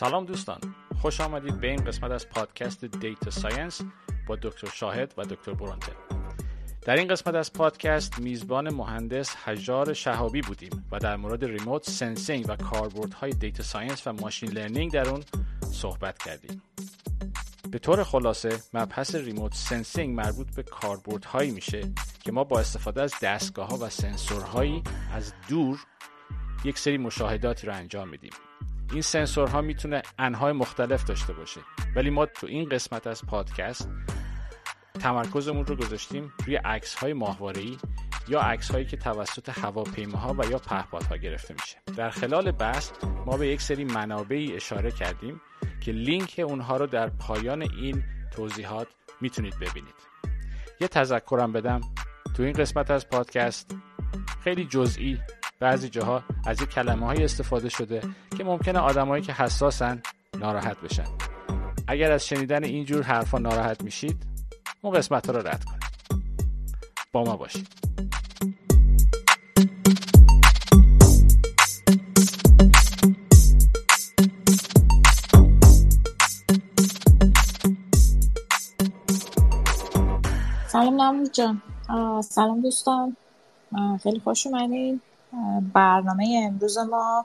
سلام دوستان. خوش آمدید به این قسمت از پادکست data science با دکتر شاهد و دکتر برانتل در این قسمت از پادکست میزبان مهندس حجار شهابی بودیم و در مورد remote sensing و کاربردهای data science و machine learning در اون صحبت کردیم. به طور خلاصه مبحث remote sensing مربوط به کاربردهایی میشه که ما با استفاده از دستگاه ها و سنسورهایی از دور یک سری مشاهداتی رو انجام میدیم. این سنسورها می‌تونه انهای مختلف داشته باشه. ولی ما تو این قسمت از پادکست تمرکزمون رو گذاشتیم روی عکس های ماهواره یا عکس هایی که توسط هواپیماها و یا پهپادها گرفته میشه. در خلال بحث ما به یک سری منابعی اشاره کردیم که لینک اونها رو در پایان این توضیحات می‌تونید ببینید. یه تذکرم بدم. تو این قسمت از پادکست خیلی جزئی بعضی جاها از یک کلمه های استفاده شده که ممکنه آدمایی که حساسن ناراحت بشن. اگر از شنیدن اینجور حرفا ناراحت میشید اون قسمت رو رد کنید. با ما باشید. سلام نمرود جان. سلام دوستان. خیلی خوش اومدین. برنامه امروز ما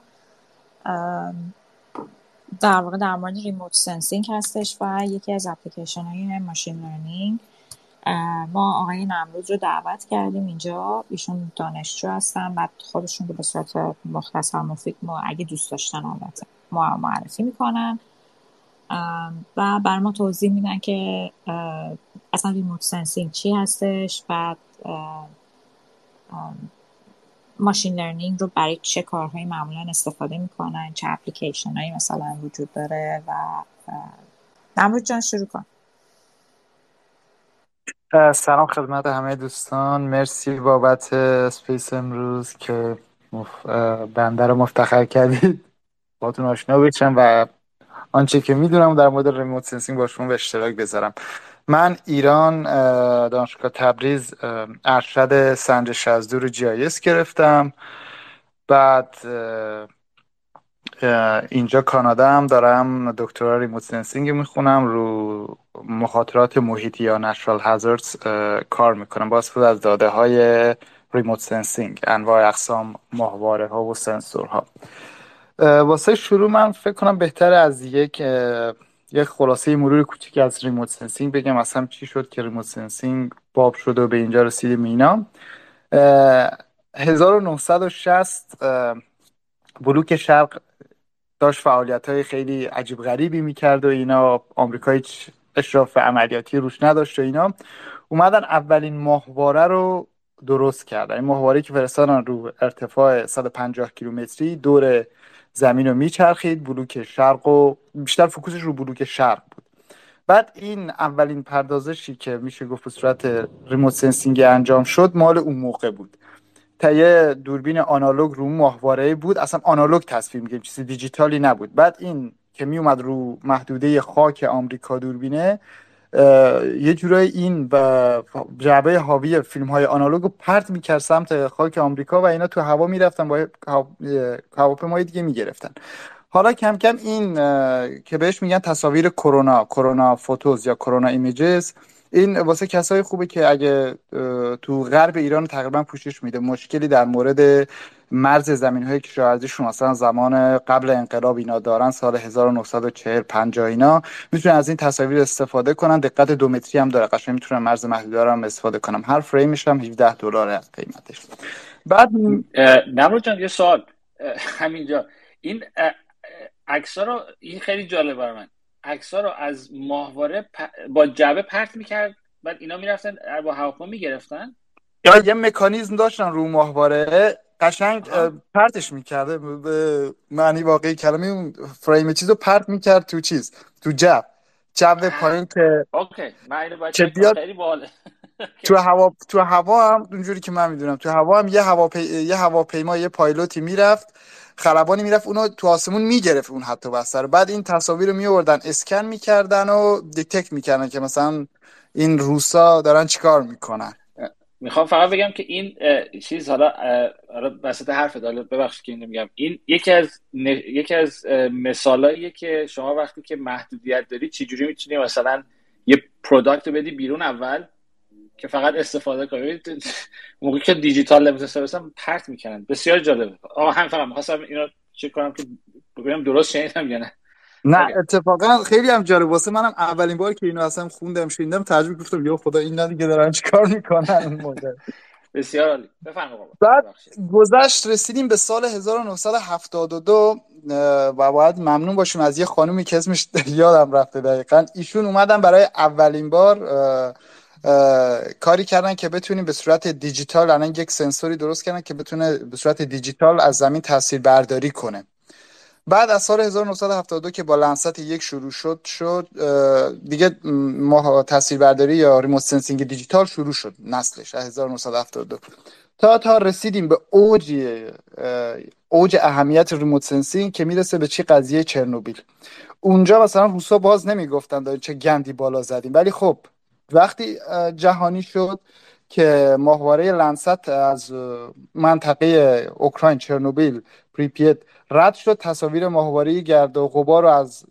در واقع در مورد remote sensing هستش و یکی از اپلیکیشن های machine learning. ما آقای نمرود رو دعوت کردیم اینجا. ایشون دانشجو هستن. بعد خودشون رو به صورت مختصر مفید ما اگه دوست داشتن البته ما معرفی می‌کنن. و بر ما توضیح میدن که اصلا remote sensing چی هستش. بعد machine learning رو برای چه کارهایی معمولا استفاده می‌کنن چه اپلیکیشن هایی مثلا وجود داره و نمرود جان شروع کن. سلام خدمت همه دوستان. مرسی بابت space امروز که بنده رو مفتخر کردید. باتون آشنا بشم و آنچه که می‌دونم در مورد remote sensing با شما به اشتراک بذارم. من ایران دانشگاه تبریز ارشد سنجش از دور GIS گرفتم. بعد اینجا کانادا هم دارم دکترا remote sensing می‌خونم رو مخاطرات محیطی یا natural hazards کار می‌کنم. با استفاده از داده های remote sensing انواع اقسام ماهواره ها و سنسور ها واسه شروع من فکر کنم بهتر از یک یک خلاصه مرور کوچیک از remote sensing بگم. اصلا چی شد که remote sensing باب شده و به اینجا رسیدیم اینا. 1960 بلوک شرق داشت فعالیت های خیلی عجیب غریبی می‌کرد و اینا. آمریکا هیچ اشراف عملیاتی روش نداشت و اینا. اومدن اولین ماهواره رو درست کردن. این ماهواره که فرستادن رو ارتفاع 150 کیلومتری دور زمین رو میچرخید بلوک شرق و بیشتر focus ش رو بلوک شرق بود. بعد این اولین پردازشی که میشه گفت به صورت remote sensing انجام شد مال اون موقع بود. تا یه دوربین آنالوگ رو ماهواره بود. اصلا آنالوگ تصویر میگیم چیزی دیجیتالی نبود. بعد این که میومد رو محدوده خاک آمریکا دوربینه یه جورای این و جعبه حاوی فیلم های آنالوگ رو پرت می‌کرد سمت خاک آمریکا و اینا تو هوا می‌رفتن با هواپیمای دیگه می‌گرفتن. حالا کم کم این که بهش میگن تصاویر کرونا کرونا فوتوز یا کرونا ایمیجز این واسه کسای خوبه که اگه تو غرب ایران تقریبا پوشش میده. مشکلی در مورد مرز زمین های کشاورزیشون مثلا زمان قبل انقلاب اینا دارن سال 1940 50 اینا می‌تونن از این تصاویر استفاده کنن. دقت دو متری هم داره. قشنگ می‌تونن مرز محدود هم استفاده کنم. هر فریمش هم 17 دلار قیمتش. بعد نمرو جان یه سوال. همینجا. این عکس رو این خیلی جالب برای من. عکس رو از ماهواره با جعبه پرت می‌کرد بعد اینا می‌رفتن با هواپیما می‌گرفتن؟ یا یه مکانیزم داشتن رو ماهواره. قشنگ پرتش می‌کرده به معنی واقعی کلمه اون فریم چیز رو پرت می‌کرد تو چیز تو جب جب پایین که اوکی. من که بیاد تو هوا تو هوا هم اونجوری که من می‌دونم. تو هوا هم یه هواپی... یه هواپیما یه پایلوتی می‌رفت. خلبانی می‌رفت. اونو تو آسمون می‌گرفت اون حتی بستر. بعد این تصاویر رو میوردن اسکن می‌کردن و detect می‌کردن که مثلا این روسا دارن چیکار می‌کنن. می‌خوام فقط بگم که این چیز حالا وسط حرف حالا ببخشید که اینو میگم. این یکی از یکی از مثالاییه که شما وقتی که محدودیت داری چجوری می‌تونی مثلا یه product بدی بیرون اول که فقط استفاده کنی؟ موقعی که دیجیتال لباس سرویس پرت می‌کنن. بسیار جالبه. آقا هم فقط می‌خواستم اینو چک کنم که ببینم درست شنیدم یا نه. نه اتفاقا خیلی هم جالب. واسه منم اولین بار که اینو اصلا خوندم شنیدم ترجمه گفتم یا خدا این دیگه دارن چیکار می‌کنن؟ بسیار عالی. بفرمایید بعد گذشت رسیدیم به سال 1972 و باید ممنون باشیم از یه خانومی که اسمش یادم رفته دقیقا. ایشون اومدن برای اولین بار کاری کردن که بتونیم به صورت دیجیتال الان یک سنسوری درست کردن که بتونه به صورت دیجیتال از زمین تصویر برداری کنه. بعد از سال 1972 که با Landsat یک شروع شد شد دیگه ما برداری یا remote sensing دیجیتال شروع شد نسلش از 1972 تا تا رسیدیم به اوج اوج اهمیت remote sensing که می‌رسه به چی قضیه چرنوبیل. اونجا مثلا روسا باز نمی‌گفتن چه گندی بالا زدیم ولی خب وقتی جهانی شد که ماهواره Landsat از منطقه اوکراین چرنوبیل پریپیت رد شد تصاویر ماهواره گرد و غبار رو از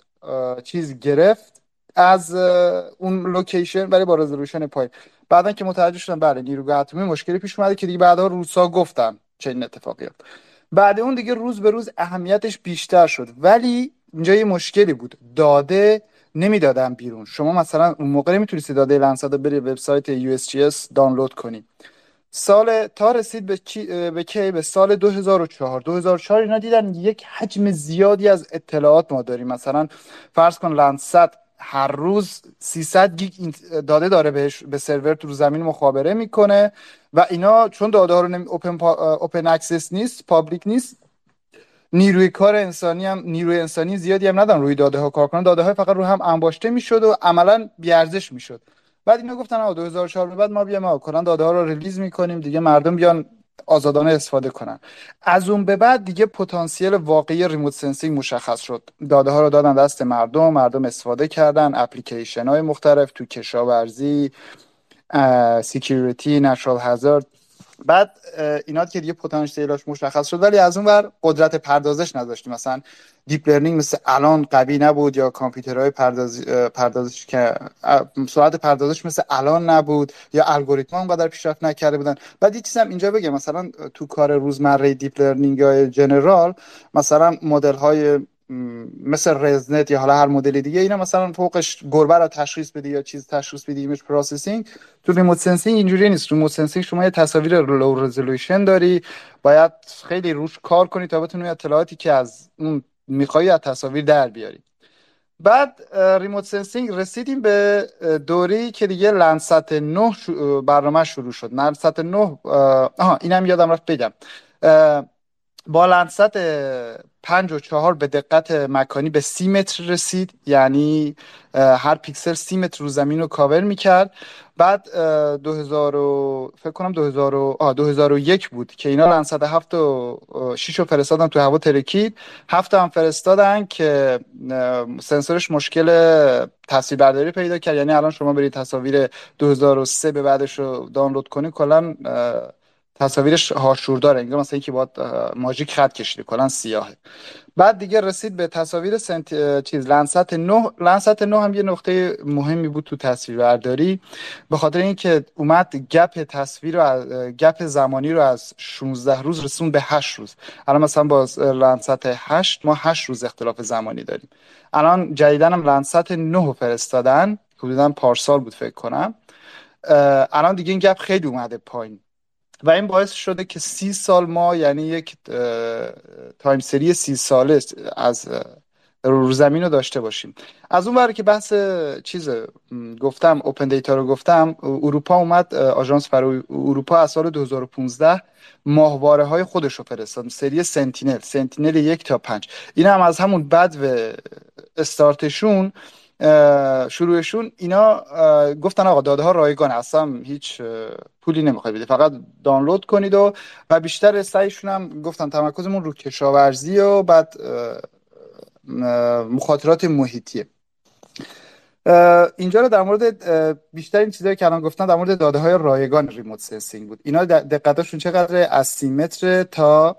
چیز گرفت از اون location ولی با resolution پایین. بعدا که متوجه شدن بله نیروگاه اتمی مشکلی پیش اومده که دیگه بعدا روسا گفتن چه اتفاقی بعد اون دیگه روز به روز اهمیتش بیشتر شد. ولی اینجا یه مشکلی بود. داده نمی‌دادن بیرون. شما مثلا اون موقع نمی‌تونستی داده لنسات رو بری وبسایت USGS دانلود کنی. سال تا رسید به, به کی؟ به سال 2004 2004 اینا دیدن یک حجم زیادی از اطلاعات ما داریم. مثلا فرض کن لنست هر روز 300 گیگ داده داره بهش به سرور تو زمین مخابره می‌کنه و اینا چون داده ها رو نمی... open, پا... open access نیست public نیست نیروی کار انسانی هم نیروی انسانی زیادی هم ندارن. روی داده ها کار کنن. داده های فقط رو هم انباشته می‌شد و عملا بیارزش می‌شد. بعد اینا گفتن آ 2004 به بعد ما بیام ما کنن داده ها رو release می‌کنیم دیگه مردم بیان آزادانه استفاده کنن. از اون به بعد دیگه پتانسیل واقعی remote sensing مشخص شد. داده ها رو دادن دست مردم مردم استفاده کردن اپلیکیشن های مختلف تو کشاورزی security natural hazard بعد اینا که دیگه پتانسیلش مشخص شد ولی از اون ور قدرت پردازش نداشتیم. مثلا deep learning مثل الان قوی نبود یا کامپیوترهای پرداز... پردازش که سرعت پردازش مثل الان نبود یا الگوریتم اونقدر پیشرفت نکرده بودن. بعد یه چیزم اینجا بگم مثلا تو کار روزمره deep learning های general مثلا مدل های مثل ResNet یا حالا هر مدل دیگه اینا مثلا فوقش گربه رو تشخیص بدی یا چیز تشخیص بدی image processing تو remote sensing اینجوری نیست. remote sensing شما یه تصاویر low resolution داری باید خیلی روش کار کنی تا بتونی اطلاعاتی که از اون می‌خوای از تصاویر در بیاری. بعد remote sensing رسیدیم به دوره‌ای که دیگه Landsat 9 برنامه شروع شد. Landsat 9 آها اینم یادم رفت بگم. با Landsat پنج و چهار به دقت مکانی به سی متر رسید. یعنی هر پیکسل سی متر رو زمین رو کاور می‌کرد. بعد 2000 و فکر کنم 2000 و آه 2001 بود که اینا Landsat هفت و شیش رو فرستادن تو هوا ترکید. هفت هم فرستادن که سنسورش مشکل تصویر برداری پیدا کرد. یعنی الان شما برید تصاویر 2003 به بعدش رو دانلود کنید کلا تصاویرش هاشور داره انگار مثلا اینکه باید ماژیک خط کشیده کلا سیاهه. بعد دیگه رسید به تصاویر سنت... چیز لنست 9 لنست 9 هم یه نقطه مهمی بود تو تصویر برداری به خاطر اینکه اومد گپ تصویر رو گپ زمانی رو از 16 روز رسون به 8 روز. الان مثلا با لنست 8 ما 8 روز اختلاف زمانی داریم. الان جدیدن هم لنست 9 فرستادن حدودا پارسال بود فکر کنم. الان دیگه این گپ خیلی اومده پایین. و این باعث شده که سی سال ما یعنی یک time سری سی ساله از رو زمین رو داشته باشیم. از اون ور هم که بحث چیز گفتم open data رو گفتم اروپا اومد آژانس فضایی اروپا از سال 2015 ماهواره های خودش رو فرستاد. سری Sentinel Sentinel یک تا پنج. این هم از همون بدو استارتشون شروعشون اینا گفتن آقا داده ها رایگان اصلا هیچ پولی نمی‌خوای بده فقط دانلود کنید و و بیشتر سعیشون هم گفتن تمرکزمون رو کشاورزی و بعد مخاطرات محیطیه اینجا رو در مورد بیشتر این چیزایی که الان گفتن در مورد داده های رایگان remote sensing بود. اینا دقتشون چقدر از سی متر تا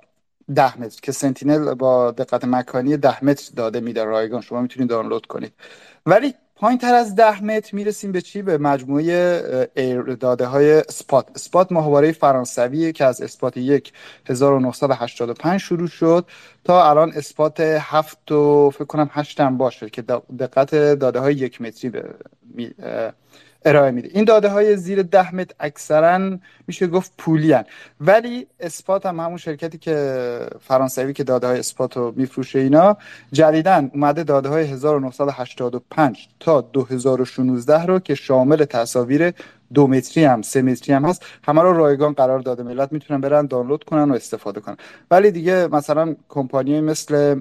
ده متر که Sentinel با دقت مکانی ده متر داده میده رایگان. شما می‌تونید دانلود کنید. ولی پایین تر از ده متر می‌رسیم به چی؟ به مجموعه داده های سپات. سپات ماهواره فرانسوی که از اسپات یک 1985 شروع شد تا الان اسپات هفت و فکر کنم هشت هم باشه که دقت داده های یک متری به ارائه میده. این داده های زیر ده متر اکثرا میشه گفت پولی هن. ولی اسپات هم همون شرکتی که فرانسوی که داده های اسپات رو میفروشه اینا جدیدن اومده داده های 1985 تا 2016 رو که شامل تصاویر دو متری هم سه متری هم هست همه رو رایگان قرار داده. ملت می‌تونن برن دانلود کنن و استفاده کنن. ولی دیگه مثلا کمپانی مثل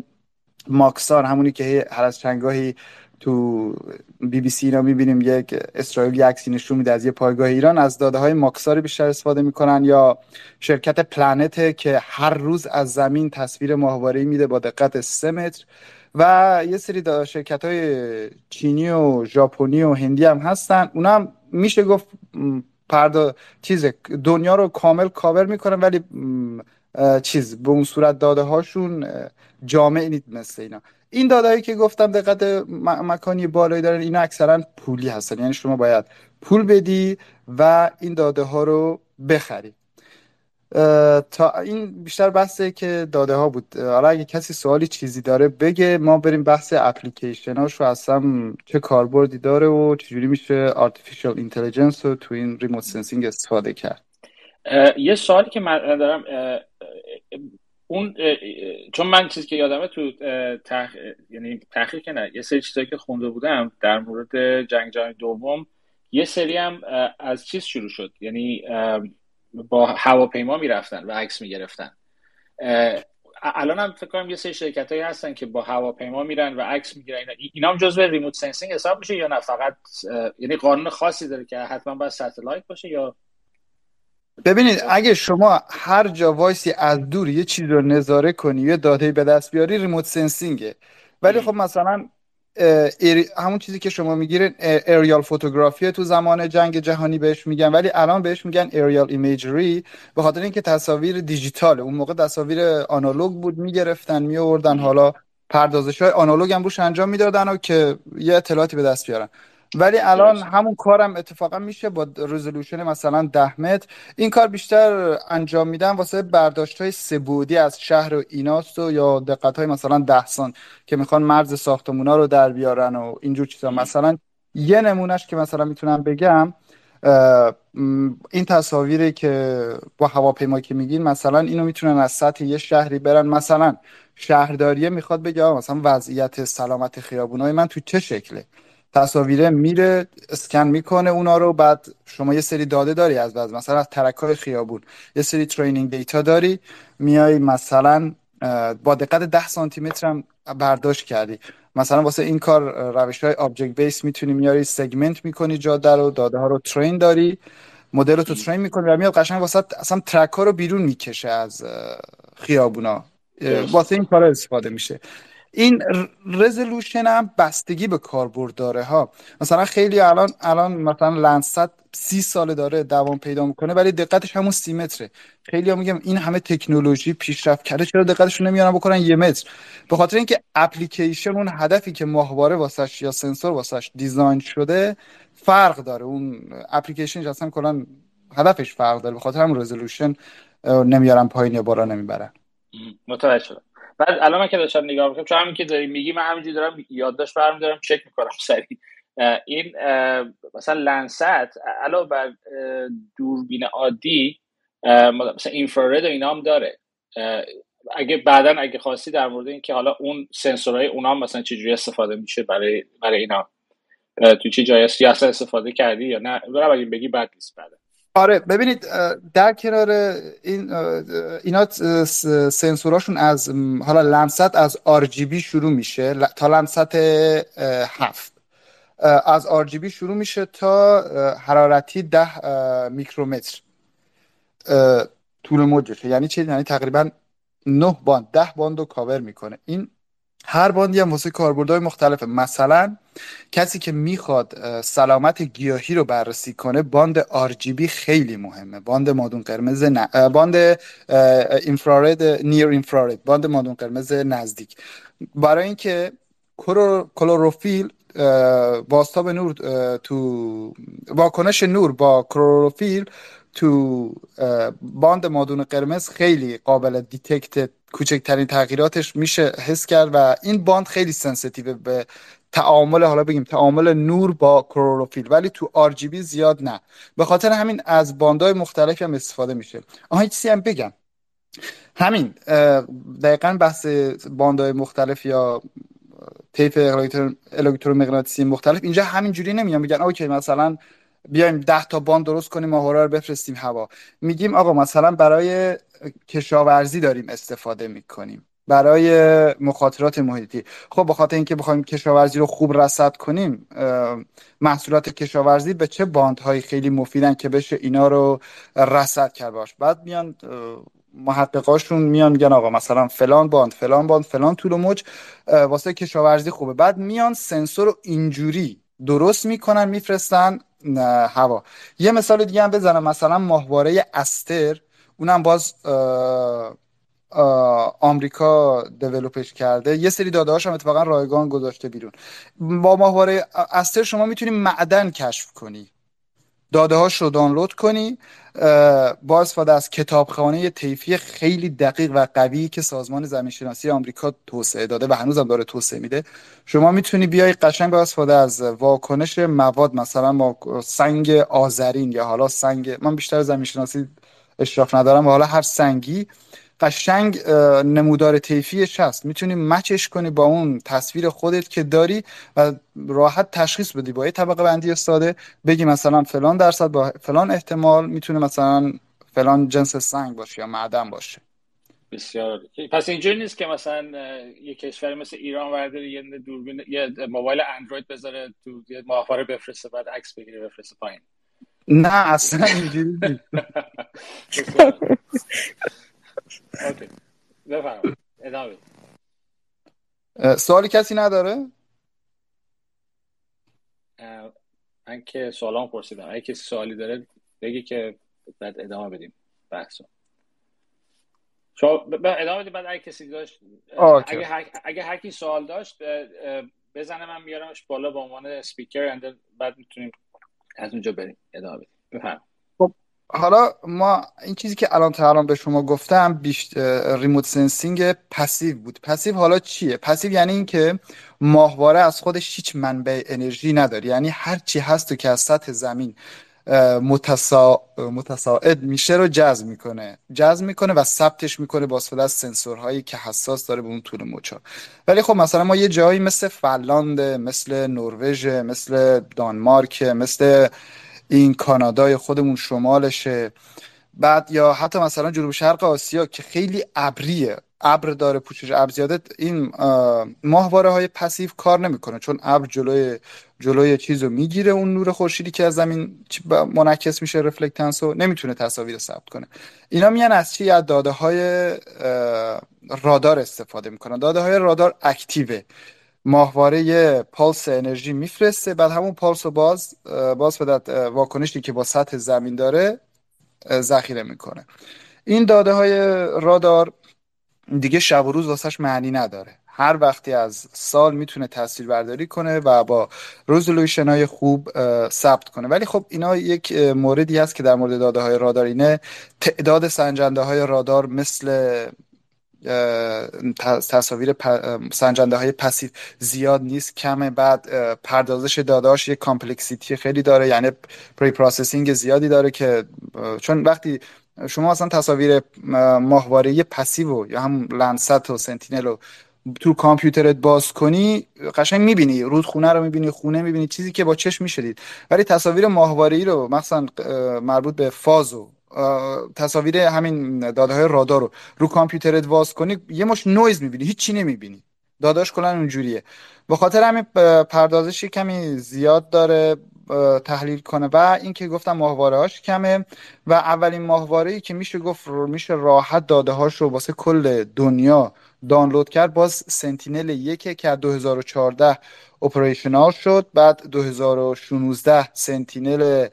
ماکسار همونی که هر از چنگاهی تو بی بی سی اینا می‌بینیم یک اسرائیل عکسی نشون میده از یه پایگاه ایران. از داده های ماکسار بیشتر استفاده می‌کنن یا شرکت پلنت که هر روز از زمین تصویر ماهواره میده با دقت سه متر. و یه سری شرکت های چینی و ژاپنی و هندی هم هستن. اونا میشه گفت پردا چیز دنیا رو کامل کاور می‌کنن ولی چیز به اون صورت داده هاشون جامع نیست مثل اینا. این دادایی که گفتم دقت مکانی بالایی دارن اینا اکثرا پولی هستن. یعنی شما باید پول بدی و این داده ها رو بخری. تا این بیشتر بحثه که داده ها بود. حالا اگه کسی سوالی چیزی داره بگه ما بریم بحث اپلیکیشن هاش رو اصلا چه کاربردی داره و چجوری میشه artificial intelligence رو تو این remote sensing استفاده کرد. یه سوالی که من دارم اون چون من چیزی که یادمه تو تح... یعنی تحقیق که نه یه سری چیزایی که خونده بودم در مورد جنگ جهانی دوم یه سری هم از چیز شروع شد. یعنی با هواپیما می‌رفتن و عکس می‌گرفتن. الان هم فکر کنم یه سری شرکت هایی هستن که با هواپیما میرن و عکس می‌گیرن. اینا, اینا هم جزو remote sensing حساب میشه یا نه؟ فقط یعنی قانون خاصی داره که حتما باید satellite باشه یا ببینید اگه شما هر جا وایسی از دور یه چیز رو نظاره کنی یه داده به دست بیاری remote sensing ه. ولی خب مثلا همون چیزی که شما می‌گیرین اریال فوتوگرافی تو زمان جنگ جهانی بهش میگن. ولی الان بهش میگن اریال ایمیجری به خاطر اینکه تصاویر دیجیتاله. اون موقع تصاویر آنالوگ بود می‌گرفتن میآوردن. حالا پردازش های آنالوگ هم روش انجام می‌دادن و که یه اطلاعاتی به دست بیارن. ولی الان همون کارم اتفاقا میشه با رزولوشن مثلا ده متر. این کار بیشتر انجام میدن واسه برداشت های سبودی از شهر و ایناست و یا دقت های مثلا ده سان که می‌خوان مرز ساختمونا رو در بیارن و اینجور چیزا. مثلا یه نمونهش که مثلا می‌تونم بگم این تصاویری که با هواپیما که میگین مثلا اینو می‌تونن از سطح یه شهری برن. مثلا شهرداریه می‌خواد بگه مثلا وضعیت سلامت خیابونای من تو چه شکله؟ تصاویره میره اسکن می‌کنه اونا رو بعد شما یه سری داده داری از بعد مثلا از ترک های خیابون. یه سری ترینینگ دیتا داری میای مثلا با دقت 10 سانتی متر هم برداشت کردی. مثلا واسه این کار روش های object based می‌تونی میاری segment می‌کنی جاده رو داده ها رو train داری مدل رو تو train می‌کنی و میاد قشنگ واسه اصلا ترک ها رو بیرون می‌کشه از خیابونا. واسه این کار استفاده میشه. این resolution هم بستگی به کاربرد داره ها. مثلا خیلی الان الان مثلا Landsat سی ساله داره دوام پیدا می‌کنه ولی دقتش همون سی متره. خیلی هم میگم این همه تکنولوژی پیشرفت کرده چرا دقتشون نمیارن بکنن یه متر؟ به خاطر اینکه اپلیکیشن اون هدفی که ماهواره واسش یا سنسور واسش دیزاین شده فرق داره. اون اپلیکیشن اصلا کلا هدفش فرق داره به خاطر هم رزولوشن نمیارن پایین یا بالا نمی‌برن. متوجه شدم. بعد الان من که داشتم نگاه می‌کنم چون همین که داری میگی من همینجوری دارم یادداشت برمی دارم چک می‌کنم سریع. این مثلا لنست علاوه بر دوربین عادی مثلا اینفرارد و اینا هم داره اگه بعدا اگه خواستی در مورد اینکه حالا اون سنسورهای اونا هم مثلا چجوری استفاده میشه برای برای اینا. تو چه جایی اصلا استفاده کردی یا نه برای اگه بگی بعد نیست بعدا. آره ببینید در کنار این اینا سنسوراشون از حالا لمست از RGB شروع میشه تا لمست هفت. از RGB شروع میشه تا حرارتی ده میکرومتر. طول موجشه یعنی چی؟ یعنی تقریبا نه باند ده باند رو کاور می‌کنه. این هر باندی هم واسه کاربردهای مختلفه مثلا کسی که می‌خواد سلامت گیاهی رو بررسی کنه باند RGB خیلی مهمه. باند مادون قرمز ن... باند infrared near infrared باند مادون قرمز نزدیک. برای اینکه کلروفیل بازتاب نور تو واکنش نور با کلروفیل تو باند مادون قرمز خیلی قابل detect کوچکترین تغییراتش میشه حس کرد و این باند خیلی sensitive به تعامل حالا بگیم تعامل نور با کلروفیل ولی تو R زیاد نه. به خاطر همین از باندهای مختلفی هم استفاده میشه. آها چیزی هم بگم. همین دقیقا بحث باندهای مختلف یا طیف الکترومغناطیسی مختلف اینجا همین جوری نمیان میگن اوکی مثلا بیایم ده تا باند درست کنیم ماهواره رو بفرستیم هوا. میگیم آقا مثلا برای کشاورزی داریم استفاده می‌کنیم. برای مخاطرات محیطی. خب بخاطر اینکه بخوایم کشاورزی رو خوب رصد کنیم محصولات کشاورزی به چه باندهایی خیلی مفیدن که بشه اینا رو رصد کرد باش. بعد میان محققاشون میان میگن آقا مثلا فلان باند فلان باند فلان طول و موج واسه کشاورزی خوبه. بعد میان سنسور رو اینجوری درست می‌کنن میفرستن هوا. یه مثال دیگه هم بزنم مثلا ماهواره استر اونم باز آمریکا دیولوپش کرده. یه سری داده هاش هم اتفاقا رایگان گذاشته بیرون. با ماهواره استر شما می‌تونی معدن کشف کنی. داده هاش رو دانلود کنی با استفاده از کتابخانه طیفی خیلی دقیق و قوی که سازمان زمین شناسی آمریکا توسعه داده و هنوز هم داره توسعه میده. شما می‌تونی بیای قشنگ با استفاده از واکنش مواد مثلا سنگ آذرین یا حالا سنگ من بیشتر زمین شناسی اشراف ندارم و حالا هر سنگی قشنگ نمودار طیفیش هست می‌تونی مچش کنی با اون تصویر خودت که داری و راحت تشخیص بدی. با یه طبقه بندی ساده بگی مثلا فلان درصد با فلان احتمال می‌تونه مثلا فلان جنس سنگ باشه یا معدن باشه. بسیار پس اینجوری نیست که مثلا یه کشوری مثل ایران ورداره یه دوربین یه موبایل اندروید بذاره تو یه ماهواره بفرسته بعد عکس بگیره بفرسته پایین. نه اصلا اینجوری نیست. اوکی. بفرمایید. ادامه سوالی کسی نداره؟ من که سوالام پرسیدم. اگه کسی سوالی داره بگی که بعد ادامه بدیم بحثو. شما ادامه بدیم بعد اگه کسی داشت اگه هر, اگه هر کی سوال داشت بزنه من میارمش بالا به عنوان اسپیکر بعد می‌تونیم از اونجا بریم. ادامه بدیم. بفرمایید. حالا ما این چیزی که الان تا الان به شما گفتم بیشتر remote sensing passive بود. passive حالا چیه؟ passive یعنی اینکه ماهواره از خودش هیچ منبع انرژی نداره. یعنی هر چی هست و که از سطح زمین متسا... متساعد میشه رو جذب می‌کنه. جذب می‌کنه و ثبتش می‌کنه با استفاده از سنسورهایی که حساس داره به اون طول موجا ولی خب مثلا ما یه جایی مثل فنلاند مثل نروژ مثل دانمارک مثل این کانادای خودمون شمالشه. بعد یا حتی مثلا جنوب شرق آسیا که خیلی ابریه ابر داره پوشش ابر زیاده این ماهواره های پسیو کار نمی‌کنه چون ابر جلوی جلوی چیز رو می‌گیره اون نور خورشیدی که از زمین منعکس میشه رفلکتنس رو نمی‌تونه تصاویر ثبت کنه. اینا میان از چی؟ از داده های رادار استفاده می‌کنن. داده های رادار اکتیوه. ماهواره پالس انرژی میفرسته. بعد همون پالس رو باز باز به واکنشی که با سطح زمین داره ذخیره می‌کنه. این داده های رادار دیگه شب و روز واسش معنی نداره. هر وقتی از سال می‌تونه تصویر برداری کنه و با رزولوشن های خوب ثبت کنه. ولی خب اینا یک موردی هست که در مورد داده های رادار اینه. تعداد سنجنده های رادار مثل تصاویر سنجنده های پسیو. زیاد نیست کمه. بعد پردازش داداش یک complexity خیلی داره یعنی pre-processing زیادی داره که چون وقتی شما اصلا تصاویر ماهواره passive یا هم Landsat و Sentinel رو تو کامپیوترت باز کنی قشنگ می‌بینی. رودخونه رو می‌بینی خونه می‌بینی چیزی که با چشم می‌شدید. ولی تصاویر ماهواره ای رو مثلا مربوط به فاز و تصاویر همین داده های رادار رو. رو کامپیوترت واز کنی یه مش نویز می‌بینی هیچی نمی‌بینی. داداش کلا اونجوریه. به خاطر همین پردازش کمی زیاد داره تحلیل کنه. و اینکه گفتم ماهواره هاش کمه. و اولین ماهواره ای که میشه گفت میشه راحت داده هاش رو واسه کل دنیا دانلود کرد. باز Sentinel یکه که 2014 operational شد. بعد 2016 Sentinel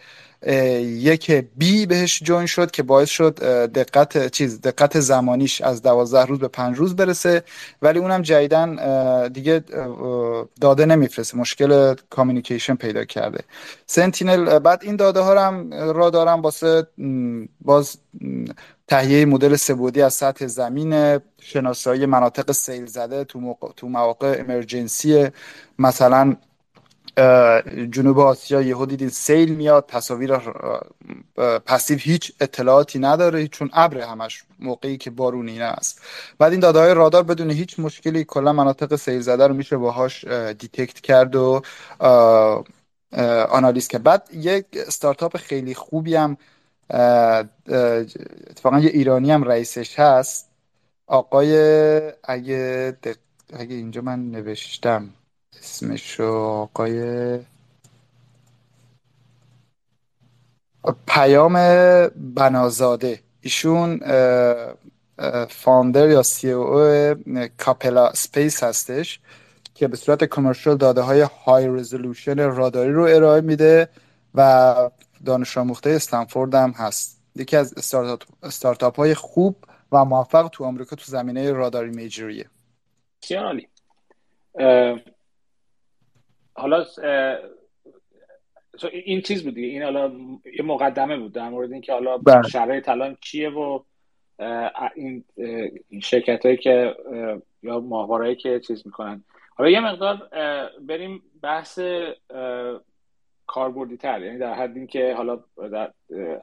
یک B بهش join شد که باعث شد دقت چیز دقت زمانیش از دوازده روز به پنج روز برسه. ولی اونم جدیدن دیگه داده نمیفرسته. مشکل communication پیدا کرده. Sentinel بعد این داده ها هم را دارم واسه باز تهیه مدل صعودی از سطح زمین شناسایی مناطق سیل زده تو, تو مواقع emergency مثلا جنوب آسیا یهو دیدین سیل میاد تصاویر passive هیچ اطلاعاتی نداره چون ابر همش موقعی که بارون اینه است. بعد این داده های رادار بدون هیچ مشکلی کلا مناطق سیل زده رو میشه باهاش detect کرد و آنالیز کرد. بعد یک استارتاپ خیلی خوبی هم اتفاقا یه ایرانی هم رئیسش هست. آقای اگه اگه اینجا من نوشتم. اسمش آقای پیام بنازاده. ایشون founder یا CEO Capella Space هستش که به صورت commercial داده های high resolution راداری رو ارائه میده و دانش آموخته استنفورد هم هست. یکی از استارتاپ های خوب و موفق تو آمریکا تو زمینه راداری میجریه حالا این چیز بود این حالا یه مقدمه بود در مورد اینکه حالا بله. شرایط الان چیه و این شرکت هایی که یا ماهوارهایی که چیز می‌کنن. حالا یه مقدار بریم بحث کاربردی تر یعنی در حد اینکه حالا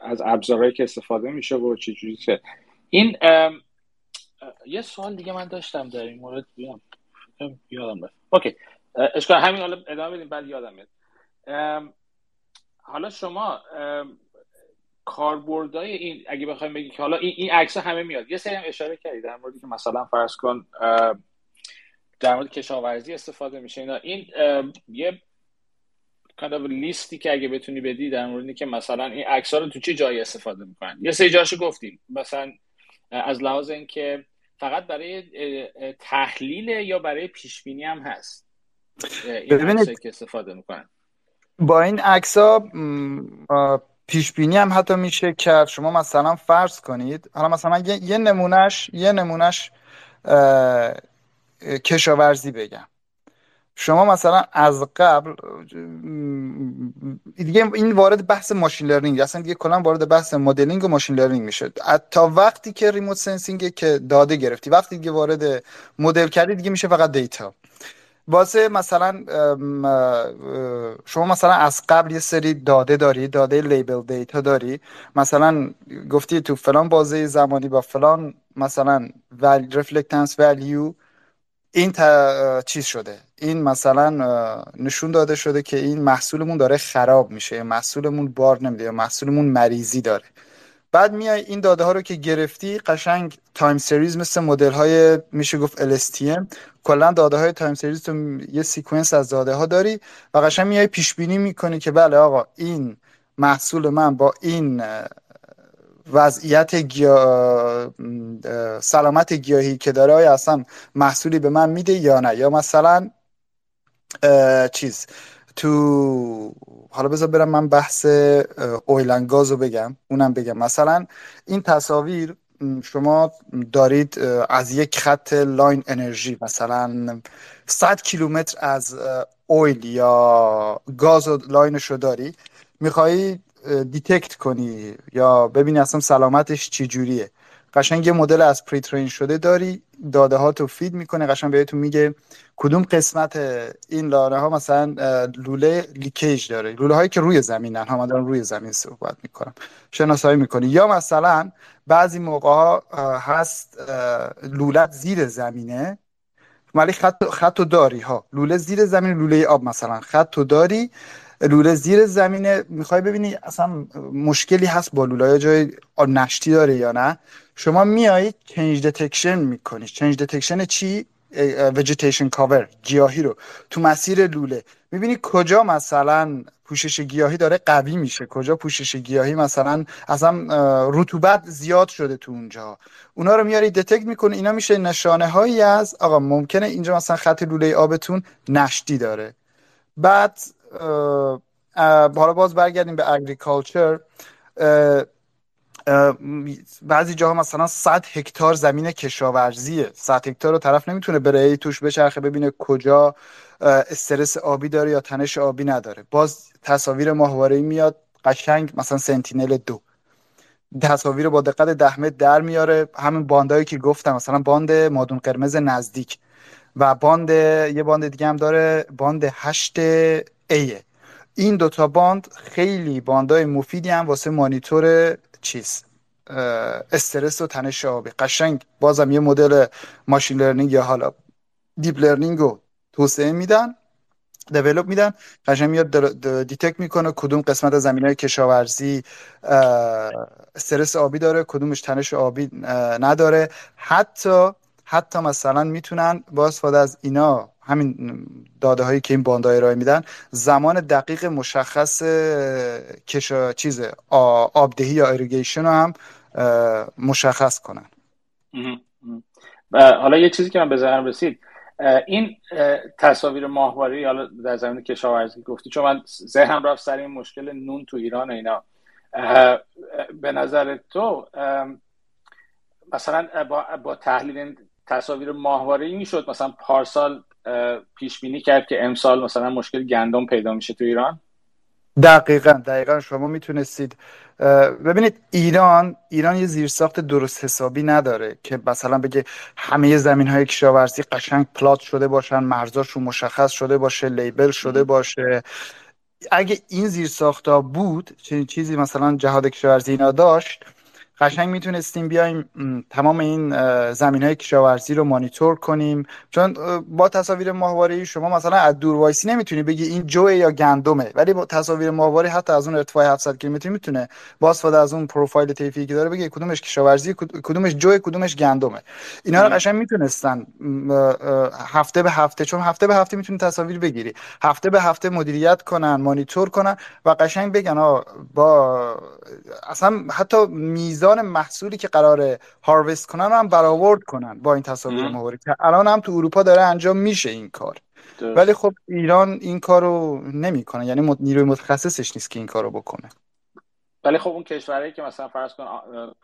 از ابزارهایی که استفاده میشه و چه جوری چه. این یه سوال دیگه من داشتم در این مورد. بیام. یادم اوکی. اشکال همین حالا ادامه بدیم بعد یادم میاد. حالا شما کاربردهای این اگه بخوایم بگیم که حالا این این عکس همه میاد. یه سری هم اشاره کردی در موردی که مثلا فرض کن در مورد کشاورزی استفاده میشه. اینا این یه kind of لیستی که اگه بتونی بدی در موردی که مثلا این عکس رو تو چه جایی استفاده می‌کنن. یه سری جاشو گفتیم. مثلا از لحاظ اینکه فقط برای تحلیل یا برای پیش بینی هم هست. ببینید. که استفاده می‌کنن. با این عکس ها پیش بینی هم حتی میشه کرد. شما مثلا فرض کنید حالا مثلا یه, یه نمونهش یه نمونهش کشاورزی بگم. شما مثلا از قبل دیگه این وارد بحث machine learning اصلا دیگه کلا وارد بحث مدلینگ و machine learning میشه. تا وقتی که remote sensing که داده گرفتی وقتی دیگه وارد مدل کردی دیگه میشه فقط data. واسه مثلا شما مثلا از قبل یه سری داده داری داده label data داری. مثلا گفتی تو فلان بازه زمانی با فلان مثلا reflectance value این چیز شده. این مثلا نشون داده شده که این محصولمون داره خراب میشه محصولمون بار نمیده محصولمون مریضی داره. بعد میای این داده ها رو که گرفتی قشنگ time series مثل مدل های میشه گفت LSTM کلا داده های time series تو یه sequence از داده ها داری و قشنگ میای پیش بینی می‌کنی که بله آقا این محصول من با این وضعیت گیا... سلامت گیاهی که داره آیا اصلا محصولی به من میده یا نه؟ یا مثلا چیز تو حالا بذار برم من بحث oil and gas رو بگم. اونم بگم. مثلا این تصاویر شما دارید از یک خط line انرژی مثلا 100 کیلومتر از oil یا گاز و line ش رو داری میخوایی detect کنی یا ببینی اصلا سلامتش چی جوریه قشنگ یه مدل از pre-train شده داری داده ها تو feed می‌کنه قشنگ بهتون میگه کدوم قسمت این لاین ها مثلا لوله leakage داره. لوله هایی که روی زمینن ها من روی زمین صحبت می‌کنم شناسایی می‌کنی. یا مثلا بعضی موقع ها هست لولت زیر زمینه ولی خط خط داری ها. لوله زیر زمین لوله آب مثلا. خط داری لوله زیر زمینه می‌خوای ببینی اصلا مشکلی هست با لوله جای نشتی داره یا نه. شما میای change detection می‌کنی. change detection چی؟ vegetation cover گیاهی رو. تو مسیر لوله. می‌بینی کجا مثلا پوشش گیاهی داره قوی میشه؟ کجا پوشش گیاهی مثلا اصلا رطوبت زیاد شده تو اونجا؟ اونا رو میاری detect می‌کنه اینا میشه نشانه هایی از آقا ممکنه اینجا مثلا خط لوله آبتون نشتی داره. بعد حالا باز برگردیم به اگریکالچر بعضی جاها مثلا 100 هکتار زمین کشاورزیه 100 هکتار رو طرف نمی‌تونه بره توش بچرخه ببینه کجا استرس آبی داره یا تنش آبی نداره. باز تصاویر ماهواره میاد قشنگ مثلا سنتینل دو. تصاویر با دقت ده متر در میاره. همین باندایی که گفتم مثلا باند مادون قرمز نزدیک و باند یه باند دیگه هم داره باند هشت ایه این دوتا باند خیلی باندای مفیدی هم واسه مانیتور چیز استرس و تنش آبی. قشنگ بازم یه مدل machine learning یا حالا deep learning رو توسعه میدن develop میدن. قشنگ میاد detect می‌کنه کدوم قسمت از زمین های کشاورزی استرس آبی داره کدومش تنش آبی نداره. حتی حتی مثلا می‌تونن با استفاده از اینا همین داده هایی که این باندهای ارائه میدن زمان دقیق مشخص کشا چیز آبدهی یا ایریگیشن رو هم مشخص کنن. حالا یه چیزی که من به ذهنم رسید این تصاویر ماهواره حالا در زمین کشاورزی گفتی چون من ذهنم رفت سر این مشکل نون تو ایران و اینا. به نظر تو مثلا با, با تحلیل تصاویر ماهواره ای می‌شد مثلا پارسال پیش بینی کرد که امسال مثلا مشکل گندم پیدا میشه تو ایران؟ دقیقا دقیقا. شما می‌تونستید ببینید ایران ایران یه زیرساخت درست حسابی نداره که مثلا بگه همه زمین های کشاورزی قشنگ پلات شده باشن مرزاشون مشخص شده باشه لیبل شده باشه. اگه این زیرساخت ها بود چنین چیزی مثلا جهاد کشاورزی اینا داشت قشنگ می‌تونستیم بیایم تمام این زمین های کشاورزی رو مانیتور کنیم. چون با تصاویر ماهواره شما مثلا از دور وایسی نمی‌تونی بگی این جوه یا گندمه. ولی با تصاویر ماهواره حتی از اون ارتفاع 700 کیلومتری می‌تونه با استفاده از اون پروفایل طیفی که داره بگه کدومش کشاورزی کدومش جوه کدومش گندمه. اینا رو قشنگ می‌تونستن هفته به هفته چون هفته به هفته می‌تونی تصاویر بگیری. هفته به هفته مدیریت کنن مانیتور کنن و قشنگ بگن با اصلا حتی میزان میزان محصولی که قرار هاروست کنن هم برآورد کنن با این تصاویر ماهواره که الان هم تو اروپا داره انجام میشه این کار. ولی خب ایران این کارو نمی‌کنه. یعنی نیروی متخصصش نیست که این کارو بکنه. ولی خب اون کشورهایی که مثلا فرض کن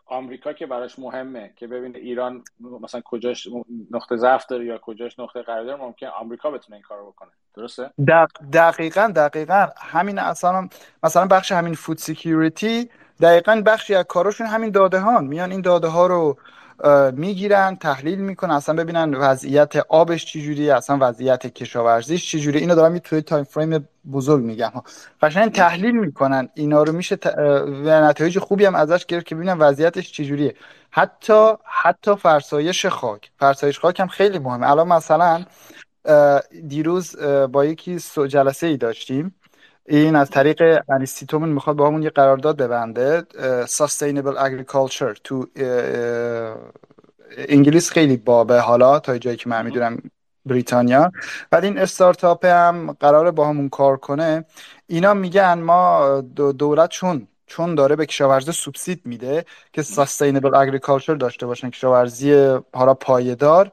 آمریکا که براش مهمه که ببینه ایران مثلا کجاش نقطه ضعف داره یا کجاش نقطه قوت داره ممکن آمریکا بتونه این کارو بکنه. درسته؟ دق... دقیقا دقیقا. همین اصلا مثلا بخش همین food security دقیقا بخشی از کاراشون همین داده ها میان این داده ها رو می‌گیرن تحلیل می‌کنن اصلا ببینن وضعیت آبش چجوری اصلا وضعیت کشاورزیش چجوری اینو دارم توی time frame بزرگ میگم ها. قشنگ تحلیل می‌کنن. اینا رو میشه ت... و نتایج خوبی هم ازش گرفت که ببینن وضعیتش چجوریه. حتی حتی فرسایش خاک. فرسایش خاک هم خیلی مهمه. الان مثلا دیروز با یکی جلسه ای داشتیم. این از طریق انیستیتومون می‌خواد با همون یه قرارداد ببنده Sustainable Agriculture تو انگلیس خیلی بابه حالا تا جایی که من می‌دونم بریتانیا. بعد این استارتاپ هم قراره با همون کار کنه. اینا میگن ما دولت چون چون داره به کشاورزی سوبسید میده که Sustainable Agriculture داشته باشن کشاورزی حالا پایدار.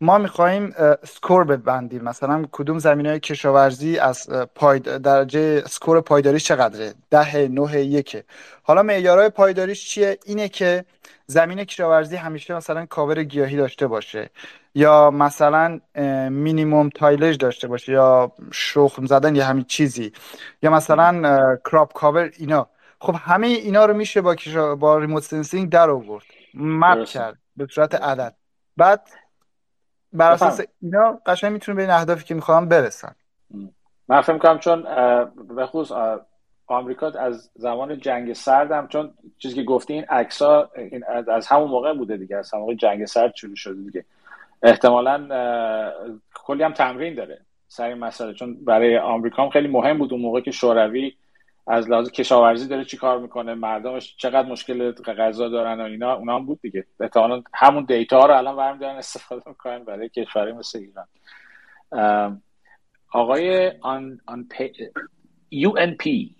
ما می‌خواهیم سکور ببندیم. مثلا کدوم زمین های کشاورزی از پاید... درجه سکور پایداریش چقدره؟ ده نه یکه حالا معیارهای پایداریش چیه؟ اینه که زمین کشاورزی همیشه مثلا کاور گیاهی داشته باشه. یا مثلا minimum tillage داشته باشه یا شخم زدن یا همین چیزی. یا مثلا crop cover اینا. خب همه اینا رو میشه با. با remote sensing در آورد. map کرد به صورت عدد. بعد بر اساس اینا قشنگ می‌تونه به این اهدافی که می‌خوام برسن من فکر کنم چون به خصوص آمریکا از زمان جنگ سرد هم چون چیزی که گفتی این عکسا از همون موقع بوده دیگه از همون موقع جنگ سرد شروع شده دیگه. احتمالا کلی هم تمرین داره سر این مسئله چون برای آمریکا هم خیلی مهم بود اون موقع که شوروی از لحاظ کشاورزی داره چی کار می‌کنه مردمش چقدر مشکل غذا دارن و اینا اونا هم بود دیگه. احتمالاً همون دیتا رو الان برمی دارن استفاده می‌کنن برای کشوری مثل ایران. آقای آن, آن پی... UNP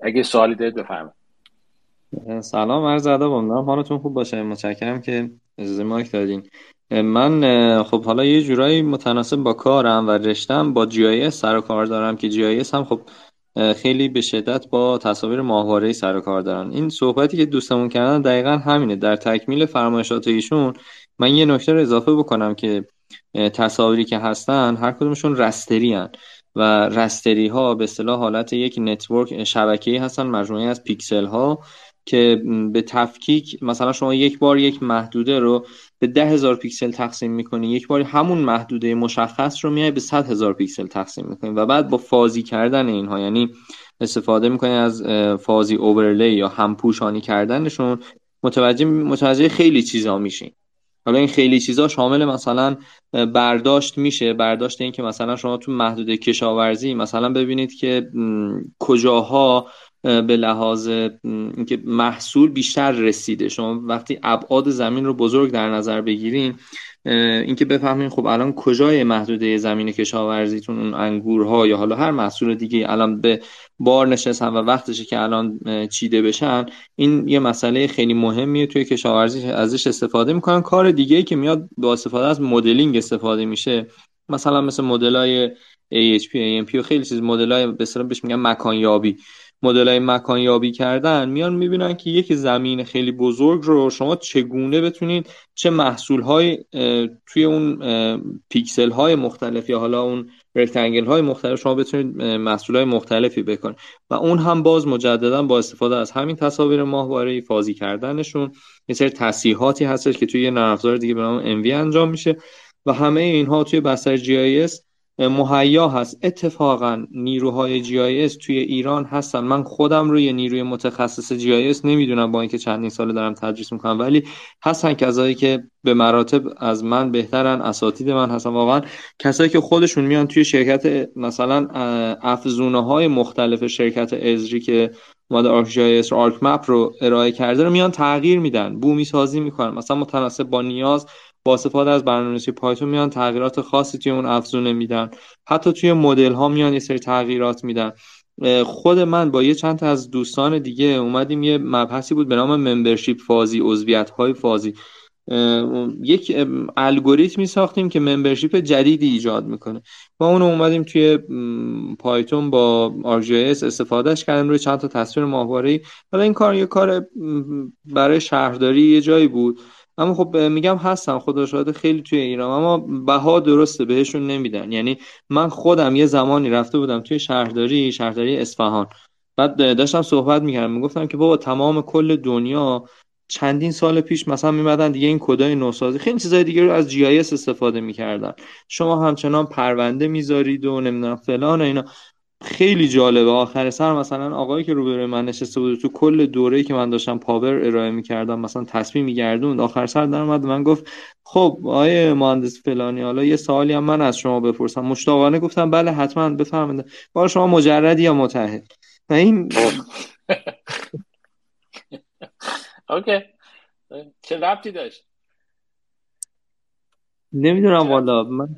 اگه سوالی دارید بفرمایید. سلام عرض ادب امیدوارم حالتون خوب باشه. متشکرم که اجازه mic دادین. من خب حالا یه جورایی متناسب با کارم و رشتم با GIS سر و کار دارم که GIS هم خب خیلی به شدت با تصاویر ماهواره سر و کار دارن. این صحبتی که دوستمون کردن دقیقا همینه. در تکمیل فرمایشات ایشون من یه نکته رو اضافه بکنم که تصاویری که هستن هر کدومشون raster ی هن و raster ی ها به اصطلاح حالت یک network شبکه‌ای هستن مجموعه از پیکسل ها که به تفکیک مثلا شما یک بار یک محدوده رو به ده هزار پیکسل تقسیم می‌کنی. یک بار همون محدوده مشخص رو میای به صد هزار پیکسل تقسیم می‌کنی. و بعد با فازی کردن اینها یعنی استفاده می‌کنی از فازی اوورلی یا همپوشانی کردنشون متوجه متوجه خیلی چیزا میشین حالا این خیلی چیزا شامل مثلا برداشت میشه. برداشت این که مثلا شما تو محدوده کشاورزی مثلا ببینید که کجاها به لحاظ اینکه محصول بیشتر رسیده. شما وقتی ابعاد زمین رو بزرگ در نظر بگیرین اینکه بفهمین خب الان کجای محدوده زمین کشاورزیتون اون انگورها یا حالا هر محصول دیگه الان به بار نشستن و وقتشه که الان چیده بشن این یه مسئله خیلی مهمیه توی کشاورزی ازش استفاده می‌کنن. کار دیگه که میاد با استفاده از مدلینگ استفاده میشه. مثلا مثل مدلای AHP, ANP و خیلی چیز مدلای به بهش میگن مکان یابی مدل های مکان یابی کردن میان می‌بینن که یک زمین خیلی بزرگ رو شما چگونه بتونید چه محصول های توی اون پیکسل های مختلف یا حالا اون rectangle های مختلف شما بتونید محصول های مختلفی بکنید. و اون هم باز مجددا با استفاده از همین تصاویر ماهواره فازی کردنشون یه سری تصحیحاتی هستش که توی یه نرم دیگه به نام MV انجام میشه. و همه اینها توی بستر GIS مهیا هست. اتفاقا نیروهای GIS توی ایران هستن. من خودم روی نیروی متخصص GIS نمی‌دونم با اینکه چندین سال دارم تدریس می‌کنم ولی هستن کسایی که به مراتب از من بهترن اساتید من هستن. واقعا کسایی که خودشون میان توی شرکت مثلا افزونه های مختلف شرکت Esri که اومده ArcGIS رو ArcMap رو ارائه کرده رو میان تغییر میدن بومی سازی می‌کنن. مثلا متناسب با نیاز با استفاده از برنامه‌نویسی پایتون میان تغییرات خاصی توی اون افزونه میدن. حتی توی مدل ها میان یه سری تغییرات میدن. خود من با یه چند تا از دوستان دیگه اومدیم یه مبحثی بود به نام ممبرشیپ فازی عضویت های فازی یک الگوریتمی ساختیم که ممبرشیپ جدیدی ایجاد می‌کنه. ما اون اومدیم توی پایتون با ArcGIS استفادهش کردیم روی چند تا تصویر ماهواره حالا این کار یه کار برای شهرداری یه جایی بود. اما خب میگم هستم خدا شاهد خیلی توی ایران اما بها درسته بهشون نمیدن. یعنی من خودم یه زمانی رفته بودم توی شهرداری شهرداری اصفهان. بعد داشتم صحبت می‌کردم می‌گفتم که بابا تمام کل دنیا چندین سال پیش مثلا میمدن دیگه این کدای نوسازی. خیلی چیزای دیگه رو از جی استفاده می‌کردن. شما همچنان پرونده می‌ذارید و نمی‌دونم فلان و اینا. خیلی جالبه. آخر سر مثلا آقایی که روبروی من نشسته بود تو کل دوره‌ای که من داشتم پاور ارائه می‌کردم مثلا تصمیم میگردوند. آخر سر در اومد من گفت خب آقای مهندس فلانی حالا یه سوالی هم من از شما بپرسم. مشتاقانه گفتم بله حتما بفرمایید. بار شما مجردی یا متاهل؟ و این اوکی. چه ربطی داشت؟ نمی‌دونم والا من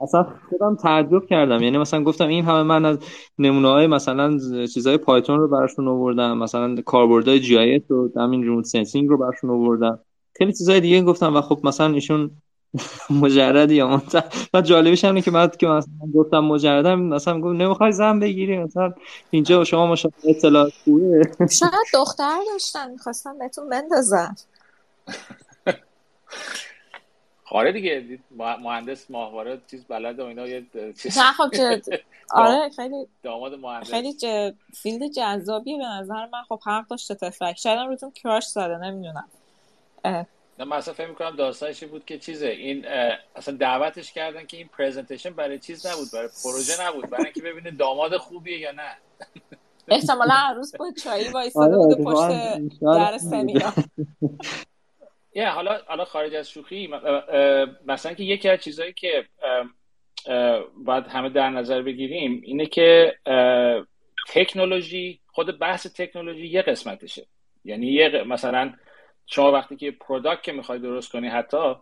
اصلا خودم تعجب کردم. یعنی مثلا گفتم این همه من از نمونه های مثلا چیزهای Python رو براشون آوردم. مثلا کاربردهای GIS و همین remote sensing رو براشون آوردم. خیلی چیزهای دیگه گفتم و خب مثلا ایشون مجردی یا بعد جالبش اینه که بعد که مثلا گفتم مجردم مثلا گفت نمی‌خوای زن بگیری؟ مثلا اینجا شما مشاهده اطلاعات خوبه. شاید دختر داشتن می‌خواستم بهتون بندازم خاره دیگه مهندس ماهواره چیز بلد و اینا یه چیز. نه خب آره خیلی داماد مهندس. خیلی ج... فیلد جذابیه به نظر من. خب حق داشته تفلک شاید هم روتون کراش زده نمی‌دونم. نه من اصلا فکر می‌کنم داستانش بود که چیزه این اصلا دعوتش کردن که این پرزنتیشن برای چیز نبود برای پروژه نبود برای اینکه ببینه داماد خوبیه یا نه. احتمالا روز بود چایی وایستاده آره، بوده پشت در سمینار. یه حالا حالا خارج از شوخی مثلا که یکی از چیزهایی که باید همه در نظر بگیریم اینه که تکنولوژی خود بحث تکنولوژی یه قسمتشه. یعنی یه مثلا شما وقتی که product که می‌خوای درست کنی حتی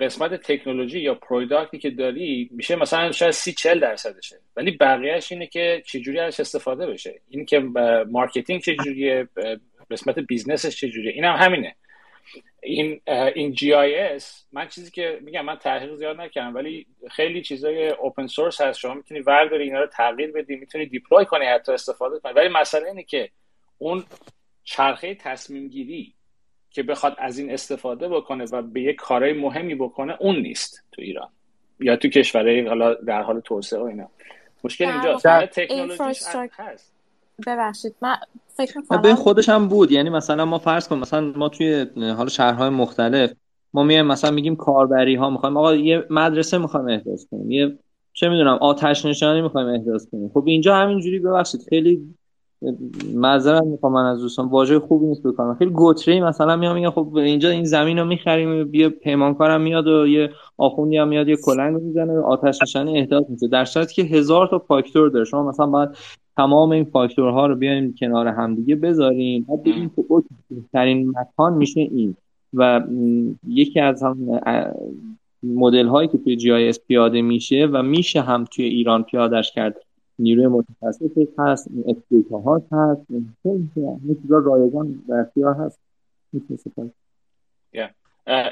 قسمت تکنولوژی یا product ی که داری میشه مثلا شاید سی چل درصدشه. ولی بقیهش اینه که چجوری ازش استفاده بشه. این که marketing چجوریه قسمت business ش چجوریه. این هم همینه. این این GIS من چیزی که میگم من تحقیق زیاد نکردم ولی خیلی چیزای open source هست. شما می‌تونی ورداری اینا رو تغییر بدی می‌تونی deploy کنی حتی استفاده کنی. ولی مسئله اینه که اون چرخه تصمیم گیری که بخواد از این استفاده بکنه و به یک کارهای مهمی بکنه اون نیست تو ایران یا تو کشورهای حالا در حال توسعه و اینا. مشکل اینجاست. تکنولوژی هست. ببخشید من فکر به خودش هم بود. یعنی مثلا ما فرض کن مثلا ما توی حالا شهرهای مختلف ما میایم مثلا میگیم کاربری ها می‌خوایم آقا یه مدرسه می‌خوایم احداث کنیم یه چه می‌دونم آتش نشانی می‌خوایم احداث کنیم. خب اینجا همینجوری ببخشید خیلی معذرت می‌خوام من از دوستان واژه خوبی نیست بکنم. خیلی گتره‌ای مثلا میام میگم خب اینجا این زمین رو می‌خریم بیا پیمانکارم میاد و یه آخوندی هم میاد یه کلنگ می‌زنه آتش نشانی احداث میشه. در صورتی که هزار تا فاکتور داره. شما مثلا باید تمام این فاکتورها رو بیایم کنار همدیگه بذاریم. بعد بگیم خب بهترین مکان میشه این. و یکی از هم مدل هایی که توی GIS پیاده میشه و میشه هم توی ایران پیادش کرد. نیروی متخصص هست expert ها هست خیلی چیزا رایگان در اختیار هست.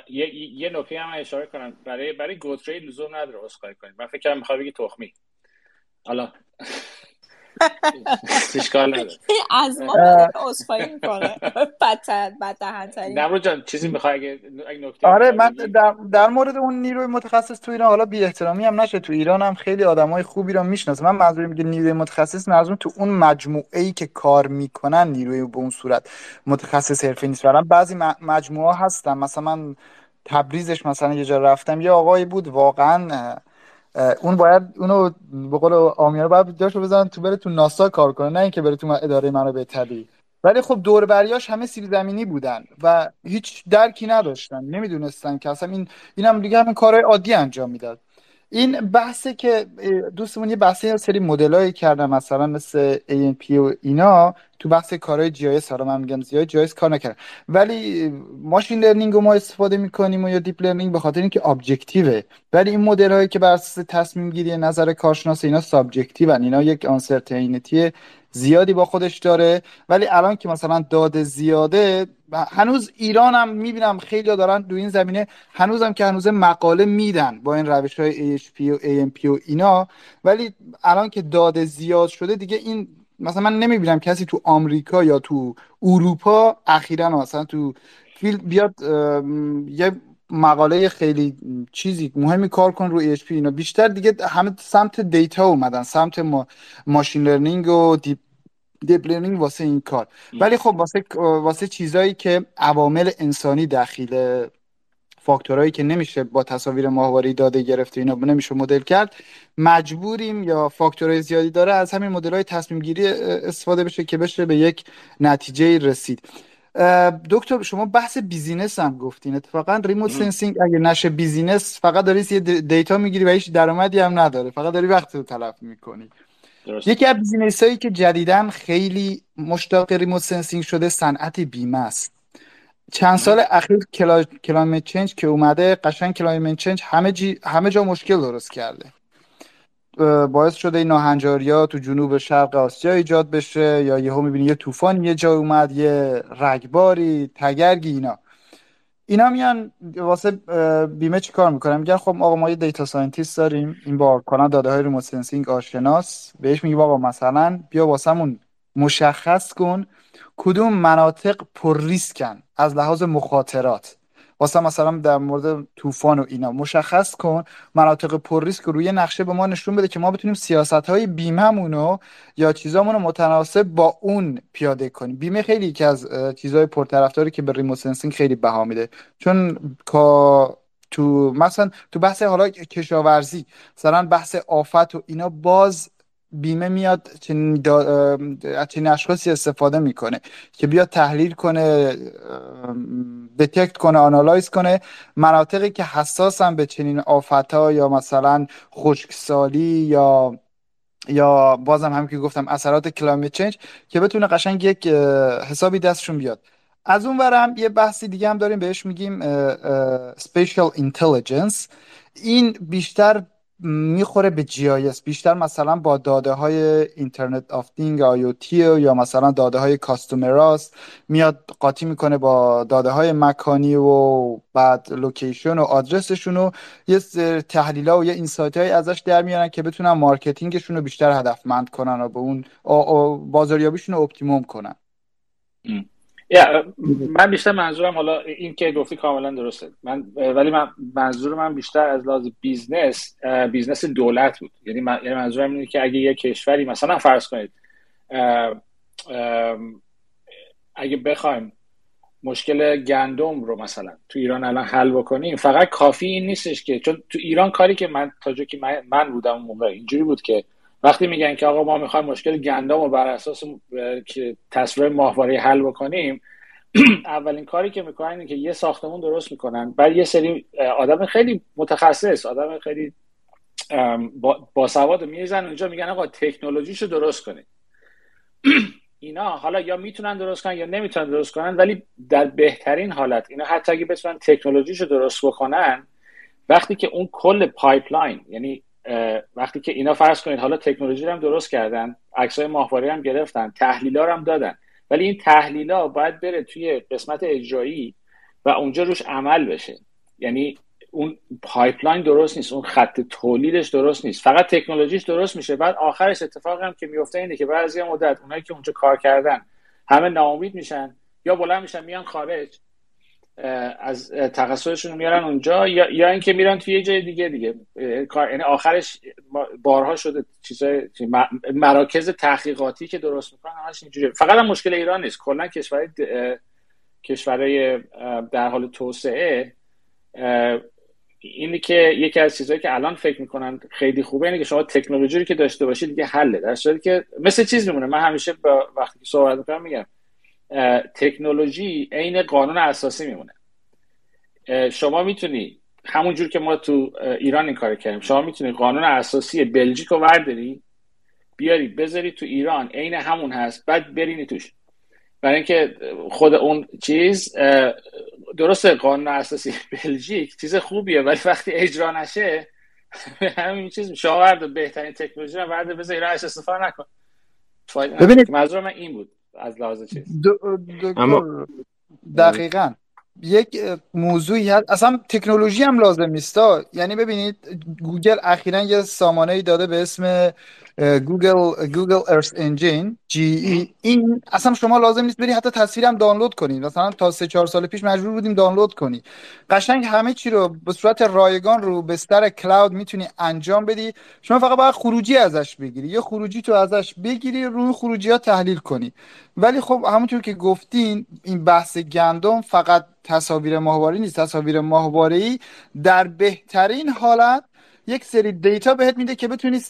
یه یه نکته هم اشاره کنم. برای برای گتره‌ای لزوم نداره عذرخواهی کنید من فکر کنم می‌خوای بگی تخمی. حالا اشکال نداره. از ما عذرخواهی می‌کنه. بدتر جان چیزی می‌خوای؟ اگه نکته آره من در, در مورد اون نیروی متخصص تو ایران حالا بی احترامی هم نشه. تو ایران هم خیلی آدمای خوبی رو می‌شناسه من منظورم میگه نیروی متخصص منظورم تو اون مجموعه ای که کار می‌کنن نیروی به اون صورت متخصص حرفه نیست. بعضی مجموعه هستن. مثلا من تبریزش مثلا یه جا رفتم. یه آقایی بود واقعا اون باید اونو به قول آمیار باید جاشو بزنن تو بره تو ناسا کار کنه نه اینکه بره تو اداره منابع طبیعی ولی خب دور بریاش همه سیب زمینی بودن و هیچ درکی نداشتن نمی‌دونستن که اصلا این اینم دیگه همین کارهای عادی انجام می‌داد. این بحثه که دوستمون یه بحثه سری مدلایی کردن مثلا مثل ANP و اینا تو بحث کارهای جی آی حالا من میگم زیاد جی کار نکردن. ولی machine learning رو ما استفاده می‌کنیم و یا deep learning به خاطر اینکه objective ه ولی این مدل هایی که بر اساس تصمیم گیری نظر کارشناس اینا subjective اینا یک uncertainty زیادی با خودش داره. ولی الان که مثلا داده زیاده هنوز ایران هم می‌بینم خیلی دارن تو این زمینه هنوزم که هنوز مقاله میدن با این روش های AHP و ANP و اینا. ولی الان که داده زیاد شده دیگه این مثلا من نمی‌بینم کسی تو آمریکا یا تو اروپا اخیرا مثلا تو field بیاد یه مقاله خیلی چیزی مهمی کار کنه رو AHP اینا. بیشتر دیگه همه سمت data اومدن سمت ما machine learning و deep deep learning واسه این کار. ولی خب واسه واسه چیزایی که عوامل انسانی دخیل فاکتورهایی که نمیشه با تصاویر ماهواره داده گرفته اینا نمیشه مدل کرد مجبوریم یا فاکتورهای زیادی داره از همین مدل های تصمیم گیری استفاده بشه که بشه به یک نتیجه رسید. دکتر شما بحث business هم گفتین. اتفاقا remote sensing اگه نشه business فقط داری یه data می‌گیری و هیچ درآمدی هم نداره. فقط داری وقت رو تلف می‌کنی. یکی از business هایی که جدیدا خیلی مشتاق remote sensing شده صنعت بیمه است. چند سال اخیر کلا... climate change که اومده قشنگ climate change همه, جی... همه جا مشکل درست کرده. باعث شده این ناهنجاریا تو جنوب شرق آسیا ایجاد بشه یا یهو می‌بینی یه طوفان یه جا اومد یه رگباری تگرگی اینا. اینا میان واسه بیمه چی کار می‌کنن؟ میگن خب آقا ما یه data scientist داریم این با کانال داده های remote sensing آشناس. بهش میگه آقا مثلا بیا واسمون مشخص کن کدوم مناطق پر ریسکن از لحاظ مخاطرات. واسه مثلا در مورد طوفان و اینا مشخص کن. مناطق پر ریسک رو روی نقشه به ما نشون بده که ما بتونیم سیاست های بیمهمون رو یا چیزامون رو متناسب با اون پیاده کنیم. بیمه خیلی یکی از چیزهای پرطرفداری که به remote sensing خیلی بها میده. چون تو مثلا تو بحث حالا کشاورزی مثلا بحث آفت و اینا باز بیمه میاد چنین. چنین اشخاصی استفاده می‌کنه که بیاد تحلیل کنه detect کنه analyze کنه مناطقی که حساسن به چنین آفتا یا مثلا خشکسالی یا یا بازم هم که گفتم اثرات climate change که بتونه قشنگ یک حسابی دستشون بیاد از اون ورم یه بحثی دیگه هم داریم بهش میگیم spatial intelligence این بیشتر می‌خوره به GIS بیشتر مثلا با داده های Internet of Things IoT یا مثلا داده های کاستومراست میاد قاطی می‌کنه با داده های مکانی و بعد location و آدرسشون و یه تحلیل ها و یه insight های ازش در میارن که بتونن marketing شون رو بیشتر هدفمند کنن و به اون بازاریابیشون رو optimum کنن. من بیشتر منظورم حالا این که گفتی کاملا درسته. من ولی من منظور من بیشتر از لحاظ business business دولت بود. یعنی, من، یعنی منظورم اینه که اگه یه کشوری مثلا فرض کنید اگه بخوایم مشکل گندم رو مثلا تو ایران الان حل بکنیم فقط کافی این نیستش که چون تو ایران کاری که من تا که من, من بودم اون موقع اینجوری بود که وقتی میگن که آقا ما می‌خوایم مشکل گندم رو بر اساس تصویر ماهواره حل بکنیم اولین کاری که می‌کنن که یه ساختمون درست می‌کنن. بعد یه سری آدم خیلی متخصص آدم خیلی با سواد میزن اونجا میگن آقا تکنولوژیشو درست کنید. اینا حالا یا می‌تونن درست کنن یا نمی‌تونن درست کنن ولی در بهترین حالت اینا حتی اگه بتونن تکنولوژیشو درست بکنن وقتی که اون کل pipeline یعنی وقتی که اینا فرض کنید حالا تکنولوژی رو هم درست کردن عکسای ماهواره هم گرفتن تحلیلا هم دادن. ولی این تحلیلا باید بره توی قسمت اجرایی و اونجا روش عمل بشه. یعنی اون pipeline درست نیست اون خط تولیدش درست نیست. فقط تکنولوژیش درست میشه. بعد آخرش اتفاقی هم که میفته اینه که بعضی مدت اونایی که اونجا کار کردن همه ناامید میشن یا بلند میشن میان خارج. از تخصصشون میارن اونجا یا, یا اینکه میرن توی یه جای دیگه دیگه. یعنی آخرش بارها شده چیزای مراکز تحقیقاتی که درست می‌کنن همش اینجوری فقط هم مشکل ایران نیست. کلا کشورهای کشورهای در حال توسعه اینی که یکی از چیزهایی که الان فکر می‌کنن خیلی خوبه اینه که شما تکنولوژی رو که داشته باشید دیگه حله. در که مثل چیز میمونه. من همیشه با وقتی که صحبت می‌کنم میگم تکنولوژی عین قانون اساسی میمونه. شما می‌تونی همونجور که ما تو ایران این کار کردیم شما می‌تونی قانون اساسی بلژیک رو ورداری بیاری بذاری تو ایران عین همون هست بعد برینی توش. برای اینکه خود اون چیز درسته قانون اساسی بلژیک چیز خوبیه ولی وقتی اجرا نشه همین چیز شما ورد بهترین تکنولوژی رو ورد بذاری راش استفاده نکن. ببینید منظور من این بود. از لحاظ چیز. اما... دقیقا. یک موضوعی هست. اصلا تکنولوژی هم لازم نیست یعنی ببینید گوگل اخیرا یه سامانه ای داده به اسم گوگل Google Earth Engine GEE این اصلا شما لازم نیست بری حتی تصویرم دانلود کنید مثلا تا سه چهار سال پیش مجبور بودیم دانلود کنی. قشنگ همه چی رو به صورت رایگان رو بستر cloud می‌تونی انجام بدی. شما فقط باید خروجی ازش بگیری. یه خروجی تو ازش بگیری روی خروجی ها تحلیل کنی. ولی خب همونطور که گفتین این بحث گندم فقط تصاویر ماهواره نیست. تصاویر ماهواره ای در بهترین حالت یک سری دیتا بهت میده که بتونی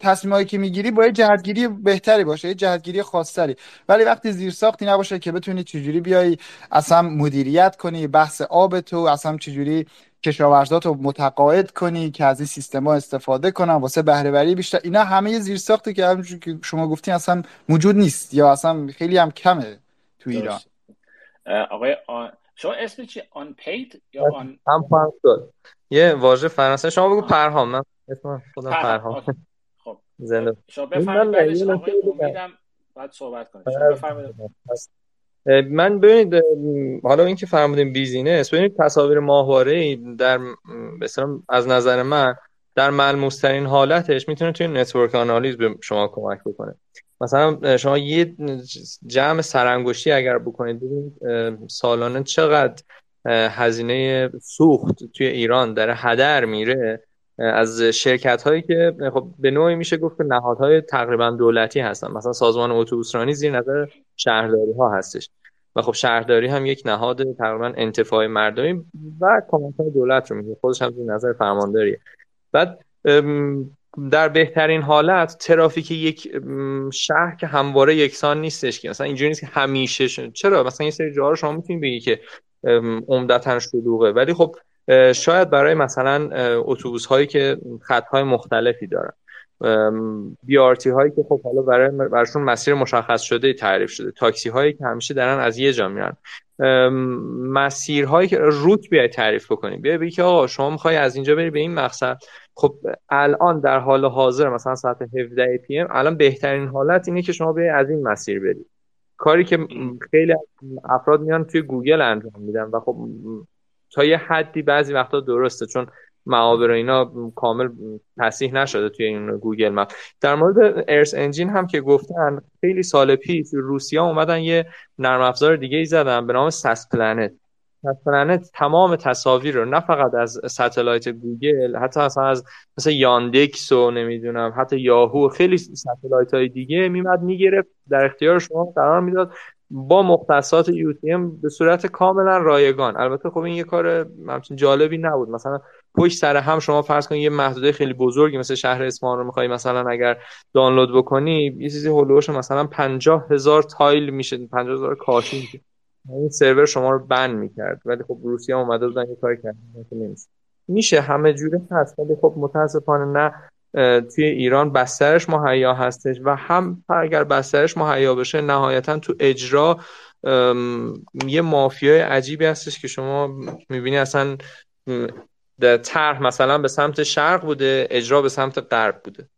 تصمیمایی که می‌گیری با یه جهتگیری بهتری باشه یه جهتگیری خاصتری. ولی وقتی زیر ساختی نباشه که بتونی چجوری بیای اصلا مدیریت کنی بحث آب تو اصلا چجوری کشاورزات رو متقاعد کنی که از این سیستما استفاده کنن واسه بهره بیشتر. اینا همه زیر ساخته که که شما گفتین اصلا موجود نیست یا اصلا خیلی هم کمه تو ایران. آقای شما اسم چی؟ آن پید یا آن هم یه واژه فرانسه. شما بگو پرهام. من اسم خودم پرهام. خب. زنده. شما بفرمایید امیدم بعد صحبت کنید شما بفرمایید. من ببینید حالا اینکه فرمودیم business ببینید تصاویر ماهواره در مثلا از نظر من در ملموس ترین حالتش می‌تونه توی network آنالیز به شما کمک بکنه. مثلا شما یه جمع سرانگشتی اگر بکنید ببینید سالانه چقدر هزینه سوخت توی ایران داره هدر میره از شرکت هایی که خب به نوعی میشه گفت که نهادهای تقریبا دولتی هستن. مثلا سازمان اتوبوسرانی زیر نظر شهرداری ها هستش. و خب شهرداری هم یک نهاد تقریبا انتفاع مردمی و کمک دولت رو میگه خودش هم زیر نظر فرمانداریه بعد در بهترین حالت ترافیک یک شهر که همواره یکسان نیستش که. مثلا اینجوری نیست که همیشه شن. چرا؟ مثلا یه سری جاها رو شما می‌تونید بگی که عمدتا شلوغه. ولی خب شاید برای مثلا اتوبوس هایی که خط های مختلفی دارن. BRT هایی که خب حالا برای براشون مسیر مشخص شده تعریف شده. تاکسی هایی که همیشه دارن از یه جا میرن. مسیرهایی که route بیای تعریف بکنیم بیا بگی که آقا شما می‌خوای از اینجا بری به این مقصد. خب الان در حال حاضر مثلا ساعت 17 PM الان بهترین حالت اینه که شما بیای از این مسیر برید. کاری که خیلی افراد میان توی گوگل انجام میدن و خب تا یه حدی بعضی وقتا درسته چون معابر اینا کامل تصحیح نشده توی این Google Map. در مورد Earth Engine هم که گفتن خیلی سال پیش روسیا اومدن یه نرم افزار دیگه ای زدن به نام SAS Planet. Planet تمام تصاویر رو نه فقط از satellite گوگل حتی اصلا از مثل یاندکس و نمی‌دونم حتی یاهو خیلی satellite های دیگه میومد می‌گرفت در اختیار شما قرار می‌داد با مختصات یو به صورت کاملا رایگان. البته خب این یه کار همچین جالبی نبود. مثلا پشت سر هم شما فرض کنید یه محدوده خیلی بزرگی مثل شهر اصفهان رو می‌خوای مثلا اگر دانلود بکنی یه چیزی هولوش مثلا 50 هزار تایل میشه 50 هزار کاشی میشه. این سرور شما رو بند می‌کرد. ولی خب روسیه اومده بودن یه کاری کردن. نمیشه میشه. همه جوره هست. ولی خب متاسفانه نه توی ایران بسترش مهیا هستش و هم اگر بسترش مهیا بشه نهایتا تو اجرا یه مافیای عجیبی هستش که شما می‌بینی اصلا طرح مثلا به سمت شرق بوده اجرا به سمت غرب بوده.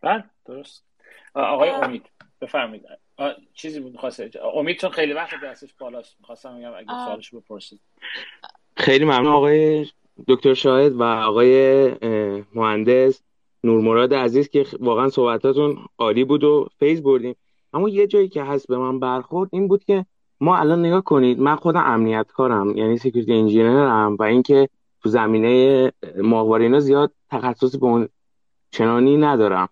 بله درست. آقای امید بفرمایید. چیزی بود خواسته امید چون خیلی وقت دستش بالاست می‌خواستم بگم اگه سوالش بپرسید. خیلی ممنون آقای دکتر شاهد و آقای مهندس نورمراد عزیز که واقعا صحبتاتون عالی بود و فیض بردیم. اما یه جایی که هست به من برخورد این بود که ما الان نگاه کنید من خودم امنیت کارم یعنی security engineer م و اینکه تو زمینه ماهواره اینا زیاد تخصصی به اون چنانی ندارم.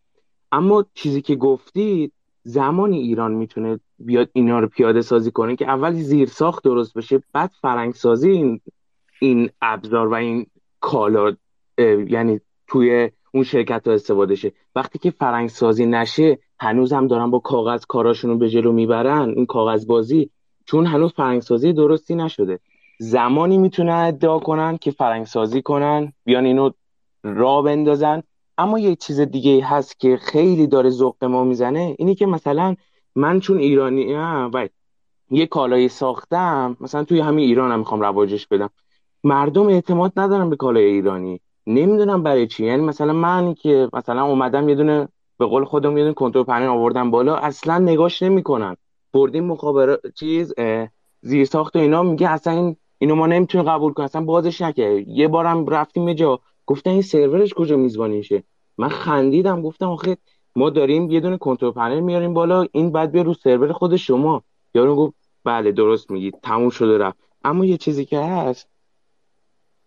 اما چیزی که گفتید زمانی ایران می‌تونه بیاد اینا رو پیاده سازی کنه که اول زیر ساخت درست بشه بعد فرهنگ سازی این این ابزار و این کالا یعنی توی اون شرکت ها استفاده شه. وقتی که فرهنگ سازی نشه هنوز هم دارن با کاغذ کاراشون رو به جلو می‌برن این کاغذ بازی چون هنوز فرنگ سازی درستی نشده. زمانی می‌تونن ادعا کنن که فرنگ سازی کنن بیان اینو را بندازن. اما یه چیز دیگه هست که خیلی داره ذوق ما می‌زنه اینی که مثلا من چون ایرانی و یه کالایی ساختم مثلا توی همین ایران هم می‌خوام رواجش بدم. مردم اعتماد ندارن به کالای ایرانی. نمی‌دونم برای چی. یعنی مثلا من که مثلا اومدم یه دونه به قول خودم یه دونه کنترل پنل آوردم بالا اصلا نگاش نمی‌کنن. بردیم مخابره چیز زیر ساخت و اینا میگه اصلا این اینو ما نمی‌تونیم قبول کنیم. اصلا بازش نکرد. یه بارم رفتیم یه جا گفتن این سرورش کجا میزبانیشه من خندیدم گفتم آخه ما داریم یه دونه کنترل پنل میاریم بالا این بعد بیا رو سرور خود شما. یارو گفت بله درست میگید تموم شده رفت. اما یه چیزی که هست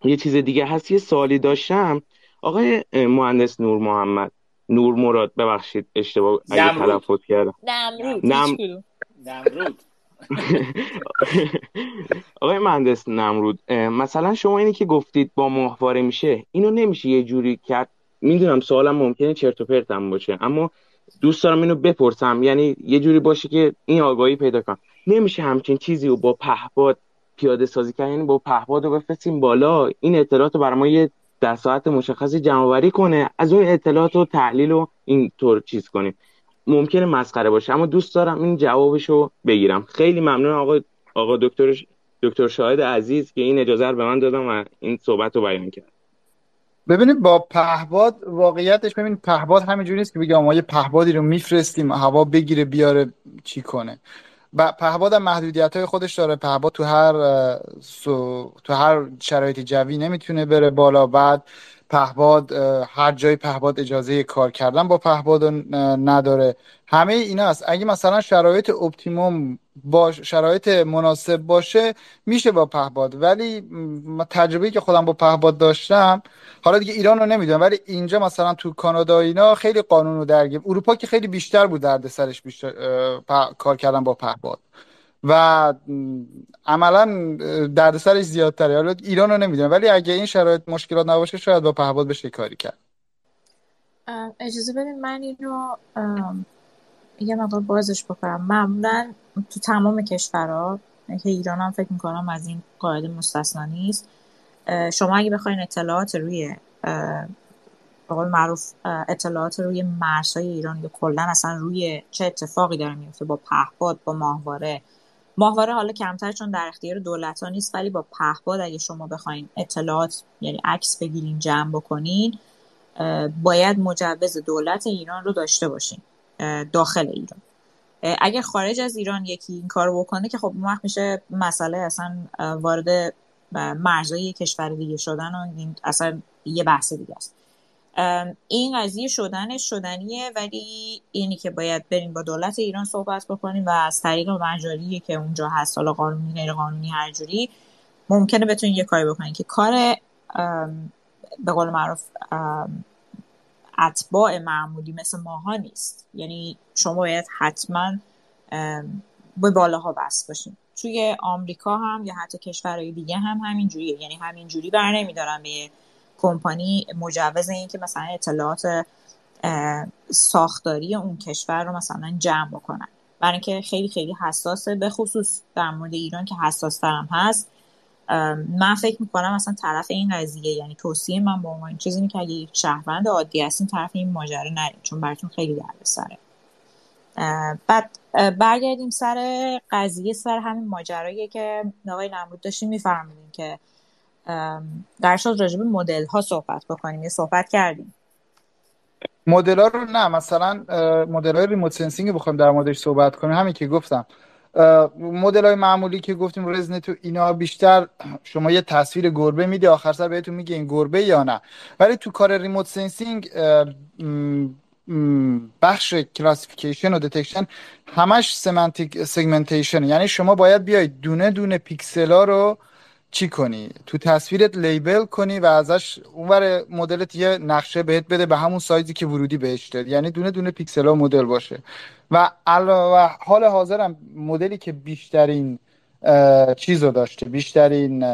یه چیز دیگه هست یه سوالی داشتم. آقای مهندس نور محمد نور مراد ببخشید اشتباه اگه تلفظ کردم. نمرود نمرود. آقای مهندس نمرود مثلا شما اینی که گفتید با ماهواره میشه اینو نمیشه یه جوری کرد؟ می‌دونم سوالم ممکنه چرت و پرتم باشه اما دوست دارم اینو بپرسم. یعنی یه جوری باشه که این آگاهی پیدا کنم. نمیشه همچین چیزی رو با پهباد پیاده سازی کردن یعنی با پهباد رو بفرستیم بالا این اطلاعات رو برای ما یه در ساعت مشخصی جمع کنه از اون اطلاعات و تحلیل رو اینطور چیز کنیم. ممکنه مسخره باشه. اما دوست دارم این جوابش رو بگیرم. خیلی ممنون آقا آقا دکتر دکتر شاهد عزیز که این اجازه رو به من دادم و این صحبت رو بیان کرد. ببینید با پهباد واقعیتش ببینید پهباد همینجوری نیست که بگم ما یه پهبادی رو میفرستیم هوا بگیره بیاره چی کنه. و پهباد هم محدودیت های خودش داره. پهباد تو هر سو... تو هر شرایط جوی نمی‌تونه بره بالا. بعد پهباد هر جای پهباد اجازه کار کردن با پهباد نداره. همه اینا است. اگه مثلا شرایط اپتیموم با شرایط مناسب باشه میشه با پهباد ولی تجربه که خودم با پهباد داشتم حالا دیگه ایران رو نمی‌دونم ولی اینجا مثلا تو کانادا اینا خیلی قانون رو درگیر اروپا که خیلی بیشتر بود درد سرش بیشتر کار کردن با پهباد و عملا دردسرش زیادتره. حالا ایران رو نمی‌دونم ولی اگه این شرایط مشکلات نباشه شاید با پهباد بشه کاری کرد. اجازه بدید من اینو یه مقدار بازش بکنم. معمولا تو تمام کشورها که ایران هم فکر می‌کنم از این قاعده مستثنا نیست. شما اگه بخواین اطلاعات روی به قول معروف اطلاعات روی مرزهای ایران یا کلا اصلا روی چه اتفاقی داره میفته با پهپاد با ماهواره ماهواره حالا کمتر چون در اختیار دولت ها نیست ولی با پهپاد اگه شما بخواین اطلاعات یعنی عکس بگیرین جمع بکنین باید مجوز دولت ایران رو داشته باشین داخل ایران. اگر خارج از ایران یکی این کار بکنه که خب وقت میشه مسئله اصلا وارد مرزهای کشور دیگه شدن و اصلا یه بحث دیگه است. این قضیه شدنش شدنیه ولی اینی که باید بریم با دولت ایران صحبت بکنیم و از طریق مجاریه که اونجا هست حالا قانونی غیر قانونی هر جوری ممکنه بتونین یه کاری بکنین که کار به قول معروف اتباع معمولی مثل ماها نیست. یعنی شما باید حتما به بالاها بست باشین. توی آمریکا هم یا حتی کشورهای دیگه هم همین جوریه یعنی همین جوری بر نمیدارن به کمپانی مجوز این که مثلا اطلاعات ساختاری اون کشور رو مثلا جمع بکنن. برای اینکه خیلی خیلی حساسه به خصوص در مورد ایران که حساس ترم هست من فکر می‌کنم مثلا طرف این قضیه یعنی توصیه من با عنوان چیزی که اگه یک شهروند عادی هستین طرف این ماجرا نریم چون براتون خیلی سره بعد برگردیم سر قضیه سر همین ماجرایی که آقای نمرود داشتیم میفرمودیم که در شد راجب مدل ها صحبت بکنیم. یه صحبت کردیم. مدل ها رو نه مثلا مدل های remote sensing بخوایم در موردش صحبت کنیم. همین که گفتم. مدل های معمولی که گفتیم ResNet و اینا بیشتر شما یه تصویر گربه میده آخر سر بهتون میگه این گربه یا نه. ولی تو کار remote sensing بخش classification و detection همش semantic segmentation یعنی شما باید بیاید دونه دونه پیکسل ها رو چی کنی؟ تو تصویرت label کنی و ازش اونور مدلت یه نقشه بهت بده به همون سایزی که ورودی بهش داد یعنی دونه دونه پیکسل ها مدل باشه. و علاوه حال حاضرم مدلی که بیشترین چیز رو داشته بیشترین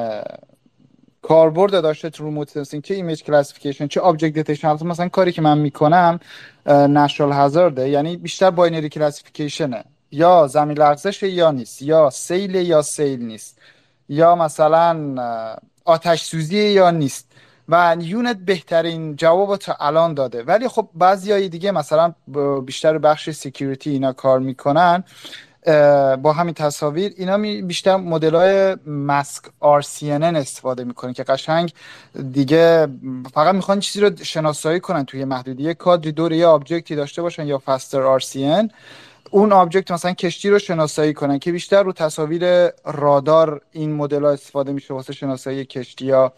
کاربرد داشته تو remote sensing چه image classification چه object detection مثلا کاری که من می‌کنم natural hazard ـه یعنی بیشتر binary classification ـه یا زمین لرزه‌ست یا نیست یا سیل یا سیل نیست. یا مثلا آتش سوزی یا نیست. و U-Net بهترین جواب تا الان داده. ولی خب بعضی های دیگه مثلا بیشتر بخش security اینا کار می‌کنن با همین تصاویر اینا بیشتر مدل های Mask RCNN استفاده می‌کنن که قشنگ دیگه فقط می‌خوان چیزی رو شناسایی کنن توی محدوده‌ی کادری دور یه object ی داشته باشن یا Faster RCNN اون object مثلا کشتی رو شناسایی کنن که بیشتر رو تصاویر رادار این مدل ها استفاده میشه واسه شناسایی کشتی ها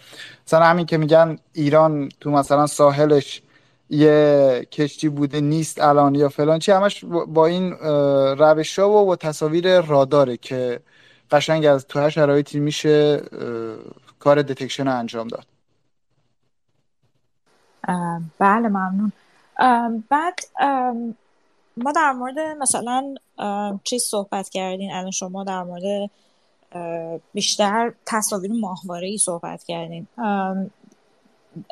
مثلا همین که میگن ایران تو مثلا ساحلش یه کشتی بوده نیست الان یا فلان چی همش با این روش ها و, و تصاویر راداره که قشنگ از تو هر شرایطی میشه کار دتکشن انجام داد. بله ممنون. بعد ما در مورد مثلا چیز صحبت کردین الان شما در مورد بیشتر تصاویر ماهواره ای صحبت کردین.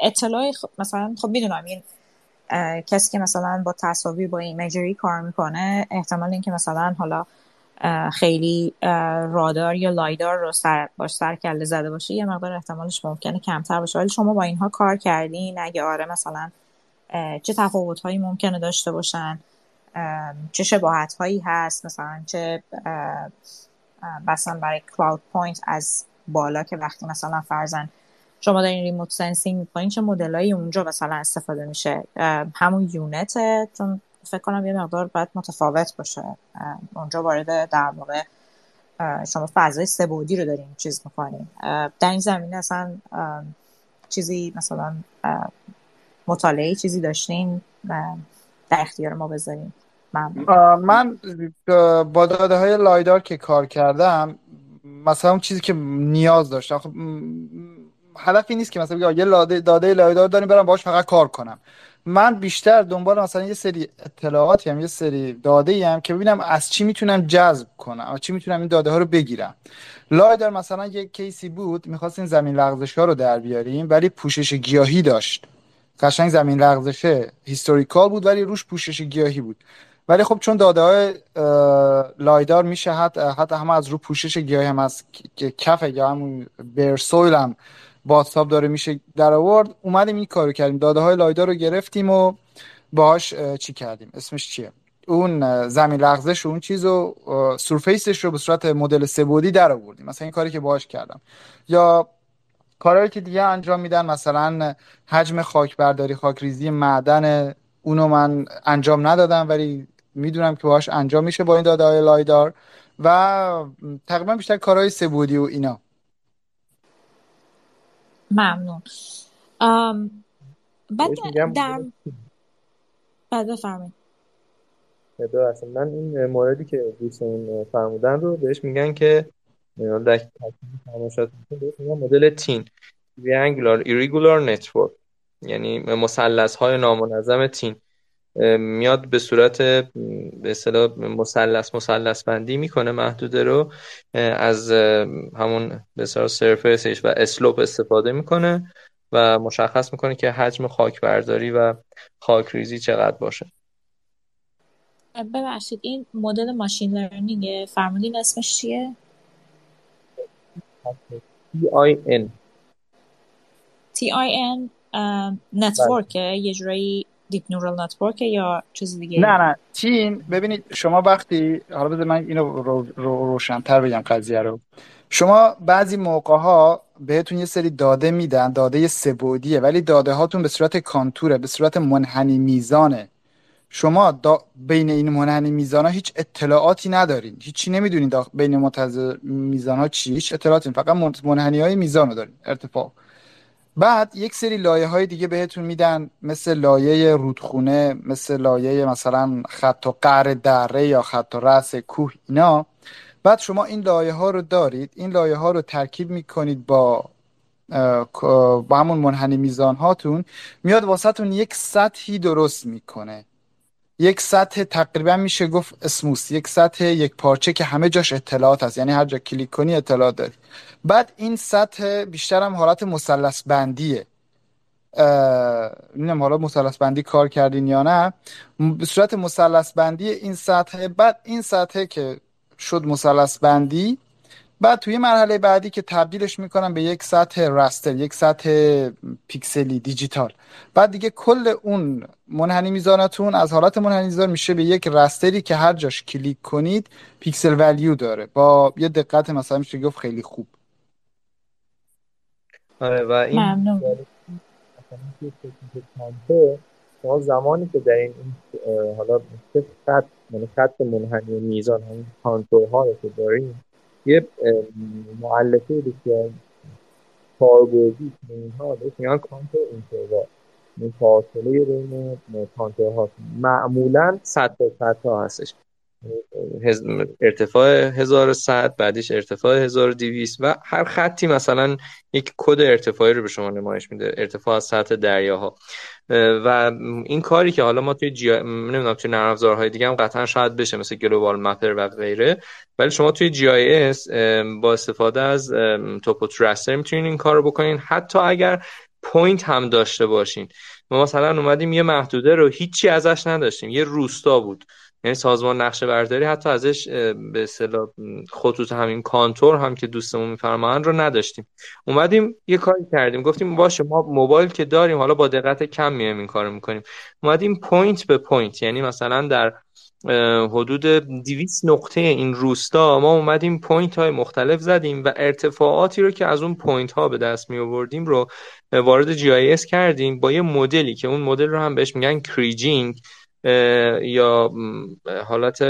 اطلاع مثلا خب می‌دونم این کسی که مثلا با تصاویر با imagery کار می‌کنه احتمال اینکه مثلا حالا خیلی رادار یا LiDAR رو سر باهاش سر کله زده باشه یه مقدار احتمالش ممکنه کمتر باشه. ولی شما با اینها کار کردین اگه آره مثلا چه تفاوت هایی ممکنه داشته باشن؟ چه شباهت هایی هست مثلا چه مثلا برای cloud point از بالا که وقتی مثلا فرزن شما دارین ریموت سنسینگ می‌کنین چه مدلایی اونجا مثلا استفاده میشه؟ همون یونت چون فکر کنم یه مقدار باید متفاوت باشه. اونجا وارد در واقع شما فضای سبودی رو دارین چیز می‌کنین. در این زمینه اصلا چیزی مثلا مطالعه چیزی داشتین؟ در اختیار ما بذارین من با داده های لایدار که کار کردم مثلا اون چیزی که نیاز داشتم. خب هدفی نیست که مثلا یه داده لایدار داریم برم باش فقط کار کنم. من بیشتر دنبال مثلا یه سری اطلاعاتی هم یه سری داده هم که ببینم از چی می‌تونم جذب کنم از چی می‌تونم این داده ها رو بگیرم. لایدار مثلا یه کیسی بود می‌خواستیم زمین لغزش ها رو در بیاریم ولی پوشش گیاهی داشت. قشنگ زمین لغزشه هیستوریکال بود ولی روش پوشش گیاهی بود. ولی خب چون داده های لایدار میشه حتی, حتی هم از رو پوشش گیاهی هم از کف یا همون برسویل هم باتساب داره میشه در آورد اومدیم این کارو کردیم. داده های لایدار رو گرفتیم و باهاش چی کردیم؟ اسمش چیه؟ اون زمین لغزش اون چیز و سورفیسش رو به صورت مدل سبودی در آوردیم. مثلا این کاری که باهاش کردم. یا کارهایی که دیگه انجام میدن مثلا حجم خاک برداری خاک ریزی معدن اونو من انجام ندادم ولی می‌دونم که باهاش انجام میشه با این داده های لایدار و تقریبا بیشتر کارهای سبودی و اینا. ممنون. بعد در بعد بفرمایید. اصلا من این موردی که دوستان فرمودن رو بهش میگن که مدل تین triangular irregular network یعنی مثلث های نامنظم TIN میاد به صورت به اصطلاح مثلث مثلث بندی می‌کنه محدوده رو از همون به surface ش و slope استفاده می‌کنه و مشخص می‌کنه که حجم خاک برداری و خاک ریزی چقدر باشه ببخشید این مدل machine learning فرمودین اسمش چیه؟ TIN TIN network یه جورایی deep neural network یا چیز دیگه نه نه. TIN ببینید شما وقتی حالا بذار من اینو رو, رو روشنتر بگم قضیه رو. شما بعضی موقع ها بهتون یه سری داده میدن داده سه‌بعدیه ولی داده هاتون به صورت contour ـه به صورت منحنی میزانه. شما بین این منحنی میزان ها هیچ اطلاعاتی ندارین. هیچی نمی‌دونین بین منحنی میزان ها چی هیچ اطلاعاتی فقط منحنی های میزان رو دارین. ارتفاع. بعد یک سری لایه های دیگه بهتون میدن مثل لایه رودخونه مثل لایه مثلا خط و قعر دره یا خط و رأس کوه اینا. بعد شما این لایه ها رو دارید. این لایه ها رو ترکیب می‌کنید با با همون منحنی میزان هاتون میاد واسهتون یک سطحی درست می‌کنه. یک سطح تقریبا میشه گفت اسموس یک سطح یک پارچه که همه جاش اطلاعات هست یعنی هر جا کلیک کنی اطلاعات داری. بعد این سطح بیشتر هم حالت مثلث بندیه نمی‌دونم حالا مثلث بندی کار کردین یا نه. به صورت مثلث بندی این سطح بعد این سطح که شد مثلث بندی بعد توی مرحله بعدی که تبدیلش می‌کنم به یک سطح رستر یک سطح پیکسلی دیجیتال. بعد دیگه کل اون منحنی میزانتون از حالت منحنی میزان میشه به یک رستری که هر جاش کلیک کنید pixel value داره. با یه دقت مثلا میشه گفت خیلی خوب. آره و این ممنون. شما زمانی که در این حالا خط یعنی خط منحنی میزان همین contour ها رو که داریم یه مؤلفه بسیار کاربردی اینها بهش میگن contour interval. این فاصله بین contour ها معمولا صد تا صد ها هستش. ارتفاع 1100 بعدش ارتفاع 1200 و هر خطی مثلا یک کد ارتفاعی رو به شما نمایش میده ارتفاع از سطح دریاها. و این کاری که حالا ما توی GIS نمی‌دونم توی نرم افزارهای دیگه هم قطعا شاید بشه مثل Global Mapper و غیره ولی شما توی GIS با استفاده از Topo to Raster می‌تونین این کار رو بکنین. حتی اگر point هم داشته باشین. ما مثلا اومدیم یه محدوده رو هیچی ازش نداشتیم یه روستا بود. یعنی سازمان نقشه برداری حتی ازش به اصطلاح خطوط همین contour هم که دوستمون میفرمایند رو نداشتیم. اومدیم یه کاری کردیم. گفتیم باشه ما موبایل که داریم حالا با دقت کم میایم این کارو می‌کنیم. اومدیم point به point یعنی مثلا در حدود 200 نقطه این روستا ما اومدیم point های مختلف زدیم و ارتفاعاتی رو که از اون point ها به دست می آوردیم رو وارد GIS کردیم با یه مدلی که اون مدل رو هم بهش میگن kriging. یا حالت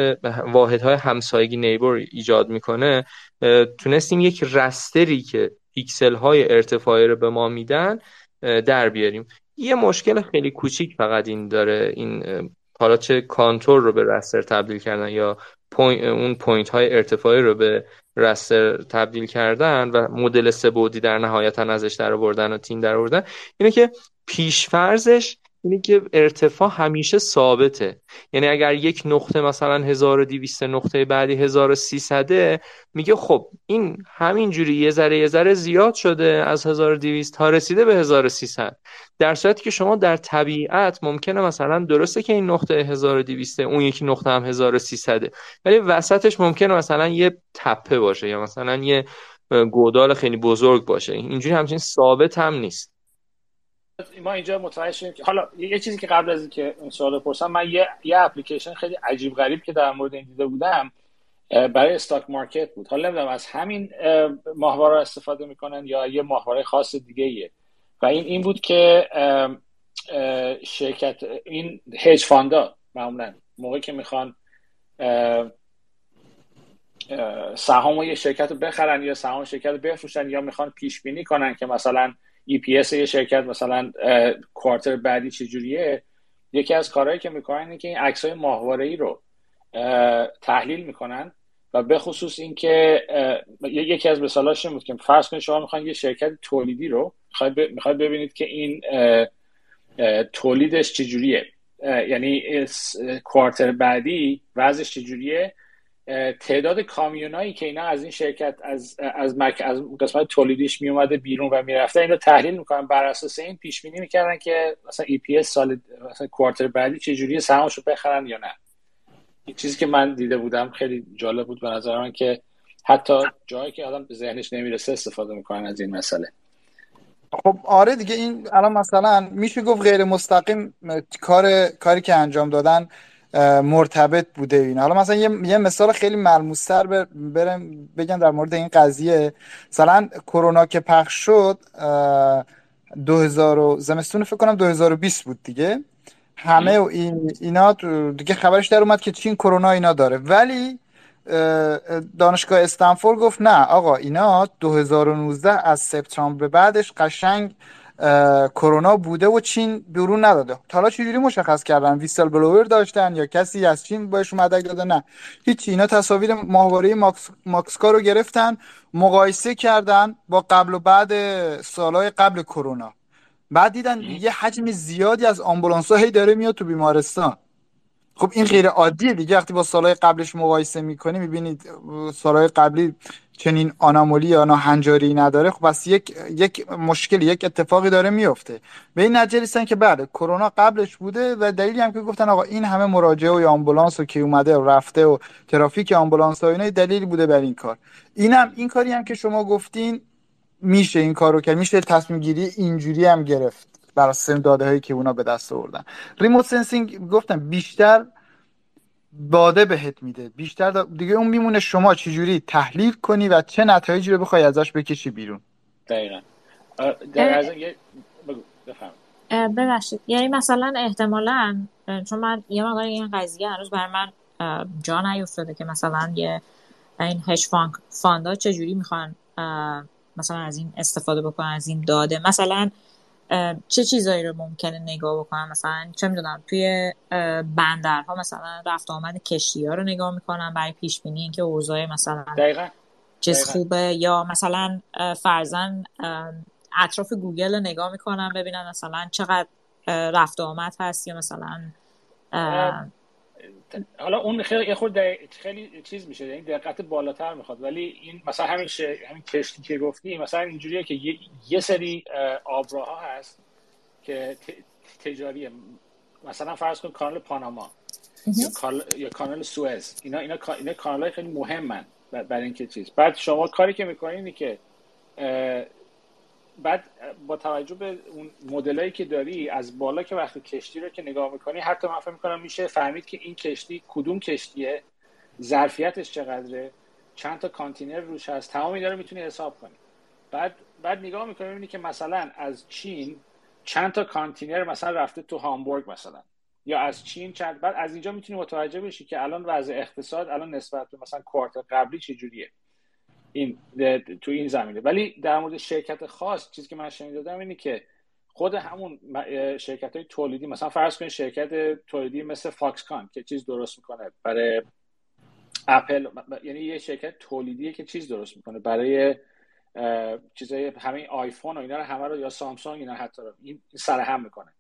واحدهای همسایگی neighbor ایجاد می‌کنه تونستیم یک raster ی که پیکسل های ارتفاعی رو به ما میدن در بیاریم. یه مشکل خیلی کوچیک فقط این داره. این حالا چه contour رو به raster تبدیل کردن یا اون point های ارتفاعی رو به رستر تبدیل کردن و مدل سه در نهایتا ازش در آوردن و تین در آوردن اینه که پیشفرزش اینه که ارتفاع همیشه ثابته. یعنی اگر یک نقطه مثلا 1200 نقطه بعدی 1300 میگه خب این همینجوری یه ذره یه ذره زیاد شده از 1200 تا رسیده به 1300 در صورتی که شما در طبیعت ممکنه مثلا درسته که این نقطه 1200 اون یکی نقطه هم 1300 ولی وسطش ممکنه مثلا یه تپه باشه یا مثلا یه گودال خیلی بزرگ باشه. اینجوری همچین ثابت هم نیست. ما اینجا متوجه شدیم که حالا یه چیزی که قبل از اینکه این سوال پرسم من یه یه اپلیکیشن خیلی عجیب غریب که در مورد این دیده بودم برای استاک مارکت بود. حالا نمی‌دونم از همین ماهواره استفاده می‌کنن یا یه ماهواره خاص دیگه ایه. و این این بود که شرکت این هج فاندا معمولا موقعی که می‌خوان سهام یه شرکت رو بخرن یا سهام شرکت رو بفروشن یا می‌خوان پیش بینی کنن که مثلا EPS یه شرکت مثلا کوارتر بعدی چجوریه؟ یکی از کارهایی که می‌کنن اینه که این عکس های ماهواره ای رو تحلیل می‌کنن و به خصوص اینکه یکی از مثالاش بود که فرض کنید شما می‌خواین یه شرکت تولیدی رو می‌خواید ببینید که این تولیدش چجوریه. یعنی کوارتر بعدی وضعش چجوریه؟ تعداد کامیونایی که اینا از این شرکت از از مک... از قسمت تولیدیش می اومده بیرون و می‌رفته اینو تحلیل می‌کنن. بر اساس این پیش بینی می‌کردن که مثلا ای پی سال مثلا کوارتر بعدی چه جوری سهامش رو بخرن یا نه. این چیزی که من دیده بودم خیلی جالب بود به نظر من که حتی جایی که آدم به ذهنش نمی‌رسه استفاده می‌کنن از این مسئله. خب آره دیگه این الان مثلا میشه گفت غیر مستقیم کار کاری که انجام دادن مرتبط بوده این حالا مثلا یه, مثال خیلی ملموستر برم بگم در مورد این قضیه. مثلا کرونا که پخش شد 2000 زمستون فکر کنم 2020 بود دیگه. همه و این اینا دیگه خبرش در اومد که چین کرونا اینا داره. ولی دانشگاه استنفورد گفت نه آقا اینا 2019 از سپتامبر بعدش قشنگ کرونا بوده و چین بیرون نداده. حالا چجوری مشخص کردن؟ ویسل بلوور داشتن یا کسی از چین بهش مدک داده؟ نه. هیچ اینا تصاویر ماهواره ماکس، ماکسکا رو گرفتن مقایسه کردن با قبل و بعد سالهای قبل کرونا. بعد دیدن یه حجم زیادی از آمبولانس ها هی داره میاد تو بیمارستان. خب این غیر عادیه دیگه. وقتی با سالهای قبلش مقایسه می‌کنی می‌بینید سالهای قبلی چنین آنامولی یا ناهنجاری نداره خب بس یک یک مشکلی یک اتفاقی داره میفته. به این نتیجه رسیدن که بله کرونا قبلش بوده و دلیلی هم که گفتن آقا این همه مراجعه و آمبولانس و که اومده و رفته و ترافیک آمبولانس و اینا دلیلی بوده بر این کار. اینم این کاری هم که شما گفتین میشه این کارو کرد میشه تصمیم گیری اینجوری هم گرفت بر اساس داده هایی که اونا به دست آوردن. remote sensing گفتم بیشتر داده بهت میده. بیشتر دیگه اون میمونه شما چجوری تحلیل کنی و چه نتایجی رو بخوای ازش بکشی بیرون. دقیقا. ببخشید. یعنی مثلا احتمالا چون من یه مقدار این قضیه هنوز بر من جا نیفتاده که مثلا یه این هش فاندا چجوری می‌خوان مثلا از این استفاده بکنن از این داده. مثلا چه چیزایی رو ممکنه نگاه بکنم مثلا چه می‌دونم توی بندرها مثلا رفت آمد کشتی ها رو نگاه می‌کنم برای پیش بینی اینکه اوضاع مثلا دقیقا. چیز خوبه یا مثلا فرزن اطراف گوگل رو نگاه می‌کنم ببینم مثلا چقدر رفت آمد هست یا مثلا حالا اون خیلی خود خیلی چیز میشه یعنی دقت بالاتر می‌خواد. ولی این مثلا همین ش... همین کشتی که گفتی مثلا اینجوریه که یه, یه سری آبراها هست که ت... تجاریه. مثلا فرض کن کانال پاناما یا, کال... یا کانال سوئز. اینا اینا اینا کانال های خیلی مهمن برای اینکه چیز. بعد شما کاری که می‌کنین که بعد با توجه به اون مدلایی که داری از بالا که وقتی کشتی رو که نگاه می‌کنی حتی من فکر می‌کنم میشه فهمید که این کشتی کدوم کشتیه ظرفیتش چقدره چند تا کانتینر روش هست. تمام اینا رو می‌تونی حساب کنی. بعد بعد نگاه می‌کنی می‌بینی که مثلا از چین چند تا کانتینر مثلا رفته تو هامبورگ مثلا. یا از چین چند بعد از اینجا می‌تونی متوجه بشی که الان وضع اقتصاد الان نسبت به مثلا quarter قبلی چجوریه. این تو این زمینه. ولی در مورد شرکت خاص چیزی که من شنیدم اینه که خود همون شرکت های تولیدی مثلا فرض کنید شرکت تولیدی مثل Foxconn که چیز درست می‌کنه برای اپل یعنی یه شرکت تولیدیه که چیز درست می‌کنه برای چیزای همه آیفون و اینا رو همه رو یا Samsung اینا حتی رو اینا سر هم می‌کنه.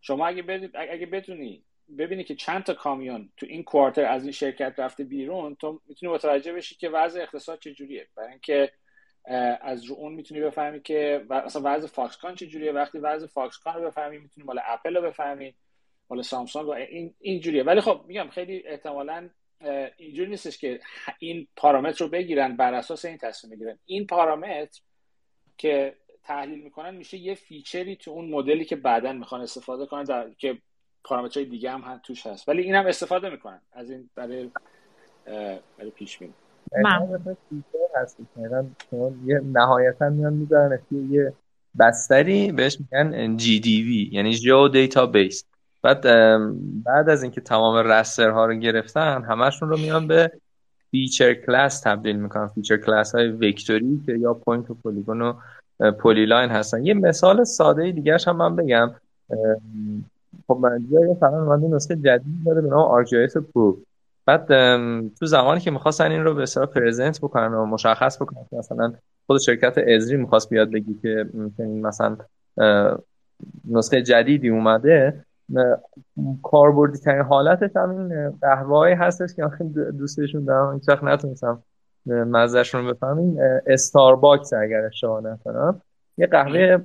شما اگه بدید اگه بتونی ببینی که چند تا کامیون تو این quarter از این شرکت رفته بیرون تو می‌تونی متوجه بشی که وضع اقتصاد چجوریه. برای اینکه از رو اون می‌تونی بفهمی که اصلا وضع Foxconn چجوریه. وقتی وضع Foxconn رو بفهمی می‌تونی مال اپل رو بفهمی مال Samsung رو این اینجوریه ولی خب میگم خیلی احتمالا اینجوری نیستش که این پارامتر رو بگیرن بر اساس این تصمیم بگیرن. این پارامتر که تحلیل می‌کنن میشه یه feature ی تو اون مدلی که بعدا می‌خوان استفاده کنن در... که پارامترهای دیگه هم, هم توش هست. ولی این هم استفاده می‌کنن. از این برای برای پیش بینی. یه نهایتا میان می‌ذارن یه بستری بهش میگن وی یعنی geodatabase بعد بعد از اینکه تمام raster ها رو گرفتن همشون رو میان به feature class تبدیل می‌کنن. feature class های vector ی که یا point و polygon و polyline هستن. یه مثال ساده دیگرش هم من بگم. خب من یه مثلا من نسخه جدید داره به نام ArcGIS Pro بعد تو زمانی که می‌خواستن این رو به اصطلاح present بکنن و مشخص بکنن مثلا خود شرکت Esri می‌خواست بیاد بگی که مثلا نسخه جدیدی اومده کاربردی ترین حالتش هم این قهوه هستش که دوستشون دارم هیچ وقت نتونستم مزهشون رو بفهمین. استارباکس اگر اشتباه نکنم. یه قهوه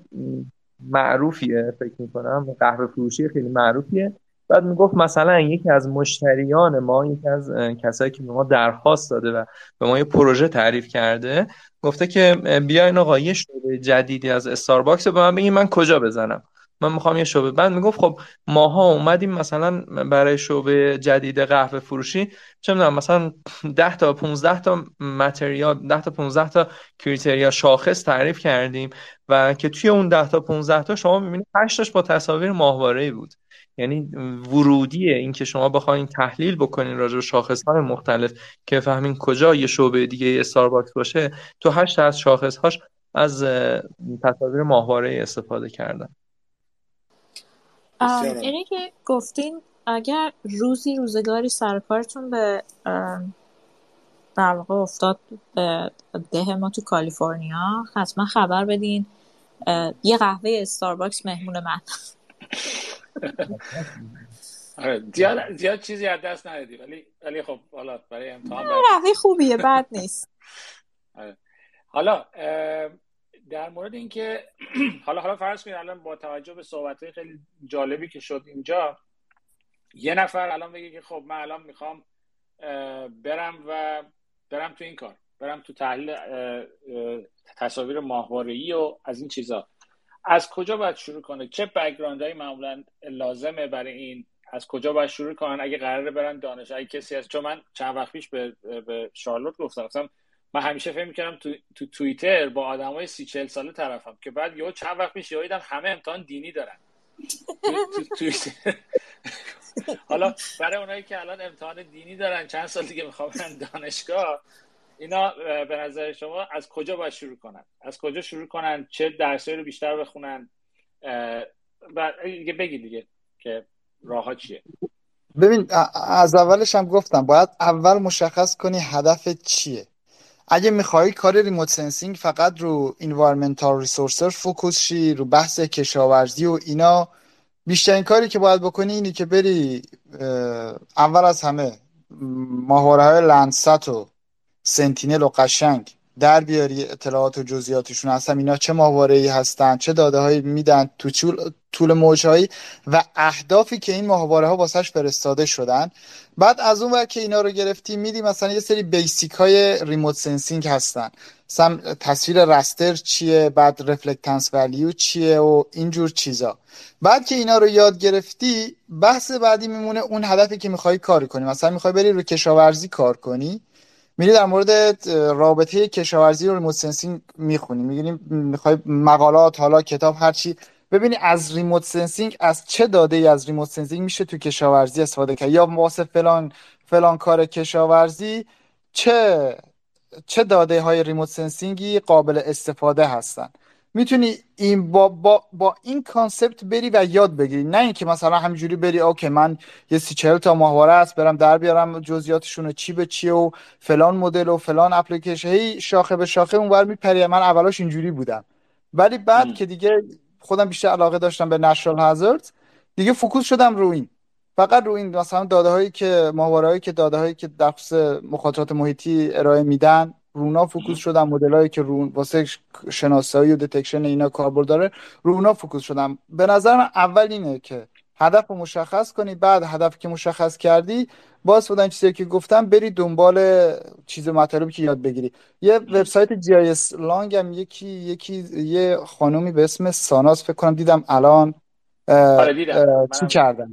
معروفیه فکر می‌کنم قهوه فروشی خیلی معروفیه. بعد می‌گفت مثلا یکی از مشتریان ما یکی از کسایی که به ما درخواست داده و به ما یه پروژه تعریف کرده گفته که بیاین آقا یه جدیدی از استارباکس به من بگین من کجا بزنم؟ من می‌خوام یه شعبه بعد می‌گفت خب ماها اومدیم مثلا برای شعبه جدید قهوه فروشی. چه می‌دونم مثلا 10 تا 15 تا متریال 10 تا 15 تا کریتریا شاخص تعریف کردیم و که توی اون 10 تا 15 تا شما می‌بینید 8 تاش با تصاویر ماهواره بود. یعنی ورودیه اینکه شما بخواین تحلیل بکنین راجع به شاخص های مختلف که فهمین کجا یه شعبه دیگه استارباکس باشه تو هشت از شاخص هاش از تصاویر ماهواره استفاده کردن. اینه که گفتین اگر روزی روزگاری سرکارتون به در واقع افتاد به ده ما تو کالیفرنیا حتما خبر بدین. یه قهوه استارباکس مهمون من. آره زیاد چیزی از دست ندادی ولی ولی خب حالا برای امتحان قهوه خوبیه بد نیست. آره. حالا در مورد اینکه حالا حالا فرض کنید الان با توجه به صحبت خیلی جالبی که شد اینجا یه نفر الان بگه که خب من الان می‌خوام برم و برم تو این کار برم تو تحلیل تصاویر ماهواره و از این چیزا. از کجا باید شروع کنه؟ چه هایی معمولا لازمه برای این؟ از کجا باید شروع کنن؟ اگه قراره برن دانش اگه کسی از چون من چند وقت پیش به, به شارلوت گفتم من همیشه فکر می‌کردم تو, تو توییتر با آدمای سی چل ساله طرفم که بعد یه چند وقت پیش یادم همه امتحان دینی دارن. حالا برای اونایی که الان امتحان دینی دارن چند سال دیگه می‌خوام دانشگاه اینا به نظر شما از کجا باید شروع کنن؟ از کجا شروع کنن؟ چه درسایی رو بیشتر بخونن؟ و دیگه بگید دیگه که راه چیه. ببین از اولش هم گفتم باید اول مشخص کنی هدف چیه. اگه میخوایی کار remote sensing فقط رو environmental resources focus شی رو بحث کشاورزی و اینا بیشترین کاری که باید بکنی اینی که بری اول از همه ماهواره های Landsat و Sentinel و قشنگ. در بیاری اطلاعات و جزئیاتشون. هستن اینا چه ماهواره ای هستن چه داده هایی میدن تو طول موجهایی و اهدافی که این ماهواره ها واسش فرستاده شدن. بعد از اون که اینا رو گرفتی میدی مثلا یه سری basic های remote sensing هستن. مثلا تصویر raster چیه بعد reflectance value چیه و اینجور چیزا. بعد که اینا رو یاد گرفتی بحث بعدی میمونه اون هدفی که می‌خوای کار کنی. مثلا می‌خوای بری رو کشاورزی کار کنی. میری در مورد رابطه کشاورزی و remote sensing می‌خونی. می‌گیری می‌خوای مقالات حالا کتاب هرچی ببینی از remote sensing از چه داده ای از remote sensing میشه تو کشاورزی استفاده کرد؟ یا واسه فلان فلان کار کشاورزی چه چه داده های remote sensing ی قابل استفاده هستن؟ می‌تونی این با, با, با این concept بری و یاد بگیری. نه اینکه مثلا همینجوری بری okay من یه سی چهل تا ماهواره است برم در بیارم جزئیاتشون چی به چیه و فلان مدل و فلان اپلیکیشن. هی شاخه به شاخه اونور میپری. من اولاش اینجوری بودم. ولی بعد م. که دیگه خودم بیشتر علاقه داشتم به natural hazard دیگه focus شدم رو این. فقط رو این مثلا داده هایی که ماهواره هایی که داده هایی که در مخاطرات محیطی ارائه میدن رو اونا focus شدم مدل هایی که رون واسه شناسایی و detection اینا کاربرد داره رو اونا focus شدم به نظر من اول اینه که هدف رو مشخص کنی بعد هدف که مشخص کردی باز بودن چیزی که گفتم بری دنبال چیز مطالبی که یاد بگیری. یه وبسایت GIS Lounge هم یکی یکی یه خانومی به اسم ساناس فکر کنم دیدم الان چی کردن؟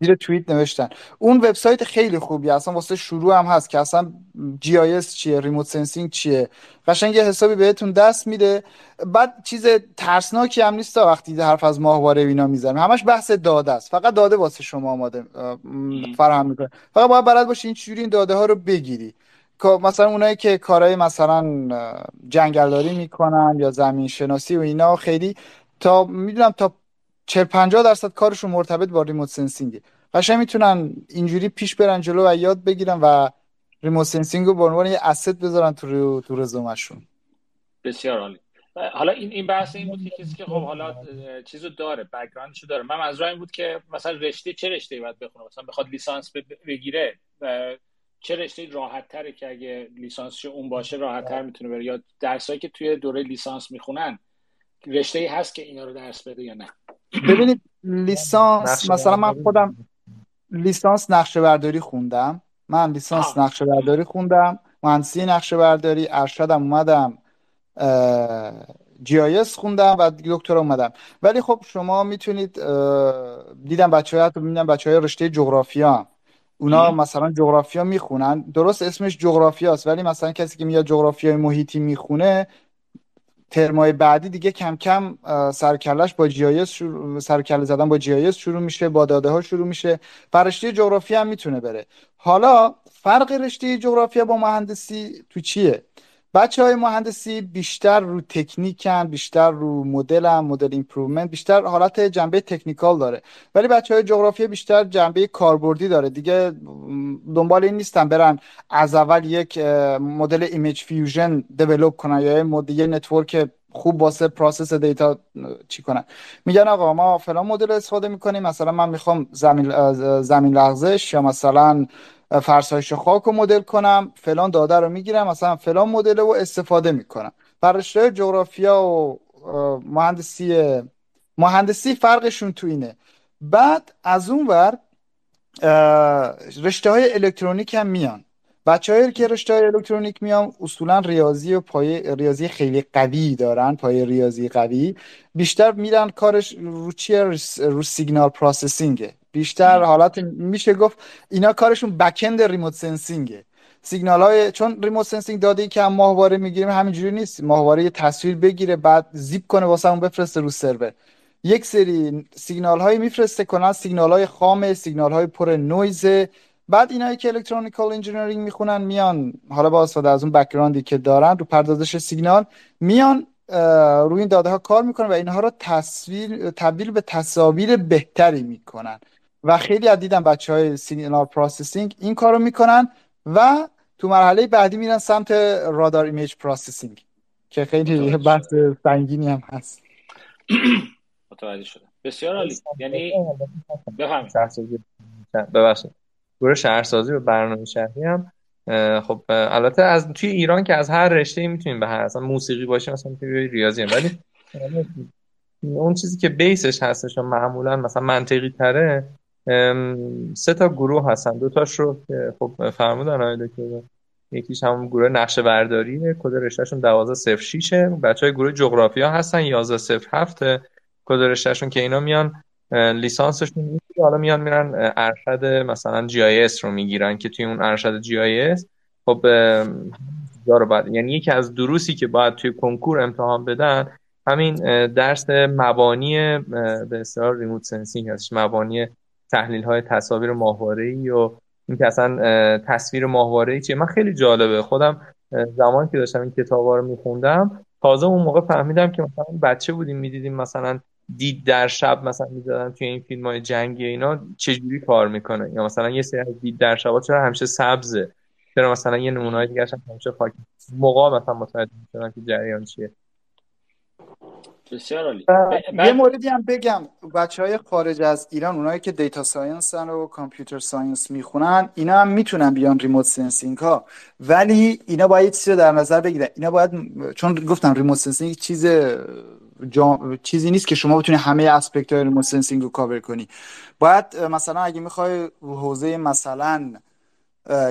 زیر توییت نوشتن. اون وبسایت خیلی خوبی اصلا واسه شروع هم هست که اصلا GIS چیه؟ remote sensing چیه؟ قشنگ یه حسابی بهتون دست میده. بعد چیز ترسناکی هم نیست وقتی حرف از ماهواره اینا می‌زنیم. همش بحث داده است. فقط داده واسه شما آماده فراهم می‌کنه. فقط باید بلد باشی این چجوری این داده ها رو بگیری. مثلا اونایی که کارهای مثلا جنگلداری می‌کنن یا زمین شناسی و اینا خیلی تا می‌دونم تا 40 50 درصد کارشون مرتبط با remote sensing ه. قشنگ می‌تونن اینجوری پیش برن جلو و یاد بگیرن و remote sensing رو به عنوان یه asset بذارن تو تو رزومشون بسیار عالی. حالا این این بحث این بود که کسی که خب حالا چیزو داره background شو داره. من از این بود که مثلا رشته چه رشته باید بخونه؟ مثلا بخواد لیسانس بگیره چه رشته راحت تره که اگه لیسانسش اون باشه راحت تر می‌تونه بره؟ یا درسایی که توی دوره لیسانس می‌خونن رشته ای هست که اینا رو درس بده یا نه؟ ببینید لیسانس مثلا من خودم لیسانس نقشه برداری خوندم. من لیسانس نقشه برداری خوندم. مهندسی نقشه برداری ارشدم اومدم جی آی اس خوندم و دکترا اومدم. ولی خب شما می‌تونید دیدم بچه های می‌بینم بچه های رشته جغرافیا اونا مثلا جغرافیا می‌خونن. درست اسمش جغرافیاست ولی مثلا کسی که میاد جغرافیای محیطی می‌خونه ترمای بعدی دیگه کم کم سرکلش با GIS شروع سرکله زدن با GIS شروع میشه با داده ها شروع میشه. رشته جغرافیا هم می‌تونه بره. حالا فرق رشته جغرافیا با مهندسی تو چیه؟ بچه های مهندسی بیشتر رو تکنیکن بیشتر رو مدل هم model improvement بیشتر حالت جنبه technical داره. ولی بچه های جغرافیا بیشتر جنبه کاربردی داره. دیگه دنبال این نیستن برن از اول یک مدل image fusion develop کنن یا یه network خوب واسه process data چی کنن. میگن آقا ما فلان مدل استفاده می‌کنیم. مثلا من می‌خوام زمین زمین لغزش یا مثلا فرسایش خاک رو مدل کنم فلان داده رو می‌گیرم مثلا فلان مدل رو استفاده می‌کنم. بر جغرافیا و مهندسی مهندسی فرقشون تو اینه. بعد از اون ور رشته های الکترونیک هم میان. بچه که رشته های الکترونیک میان اصولا ریاضی و پای ریاضی خیلی قوی دارن پای ریاضی قوی. بیشتر میرن کارش رو چیه؟ رو signal processing ه. بیشتر حالت میشه گفت اینا کارشون backend remote sensing ه سیگنال های چون remote sensing داده ای که هم ماهواره می‌گیریم همینجوری نیست. ماهواره یه تصویر بگیره بعد زیپ کنه واسه اون بفرسته رو سرور. یک سری سیگنال هایی میفرسته کنن سیگنال های خام سیگنال های پر نویزه بعد اینایی که electronical engineering می‌خونن میان حالا با استفاده از اون background ی که دارن رو پردازش سیگنال میان روی این داده ها کار می‌کنن و اینها رو تصویر تبدیل به تصاویر بهتری می‌کنن. و خیلی از دیدم بچه های signal processing این کارو می‌کنن و تو مرحله بعدی میرن سمت radar image processing که خیلی بحث سنگینی هم هست. متوجه شدم. بسیار عالی. یعنی بفهمید. ببخشید. گروه شهرسازی و برنامه شهری هم خب البته از توی ایران که از هر رشته می‌تونیم به هر اصلا موسیقی باشه مثلا ریاضی هم. ولی اون چیزی که بیسش هستش و معمولا مثلا منطقی تره سه تا گروه هستن. دو تاش رو خب فرمودن آقای دکتر. یکیش هم گروه نقشه برداریه کد رشتهشون 1206 بچه های گروه جغرافیا هستن 1107 کد رشتهشون که اینا میان لیسانسشون می‌گیره حالا میان میرن ارشد مثلا GIS رو می‌گیرن که توی اون ارشد GIS. خب رو بعد یعنی یکی از دروسی که باید توی کنکور امتحان بدن همین درس مبانی به اصطلاح remote sensing هستش. مبانی تحلیل های تصاویر ماهواره ای و اینکه اصلا تصویر ماهواره ای چیه. من خیلی جالبه. خودم زمانی که داشتم این کتاب رو میخوندم تازه اون موقع فهمیدم که مثلا بچه بودیم می‌دیدیم مثلا دید در شب مثلا می‌دادن توی این فیلم های جنگی اینا چجوری کار می‌کنه؟ یا مثلا یه سری از دید در شب چرا همیشه سبزه؟ چرا مثلا یه نمونه های دیگه همیشه خاکی موقع مثلا متوجه که جریان چیه. بسیار عالی. یه موردی هم بگم بچه های خارج از ایران اونایی که data science و computer science می‌خونن اینا هم می‌تونن بیان remote sensing ها. ولی اینا باید چیزی رو در نظر بگیرن. اینا باید چون گفتم remote sensing چیز چیزی نیست که شما بتونی همه aspect های remote sensing رو کاور کنی. باید مثلا اگه می‌خوای حوزه مثلا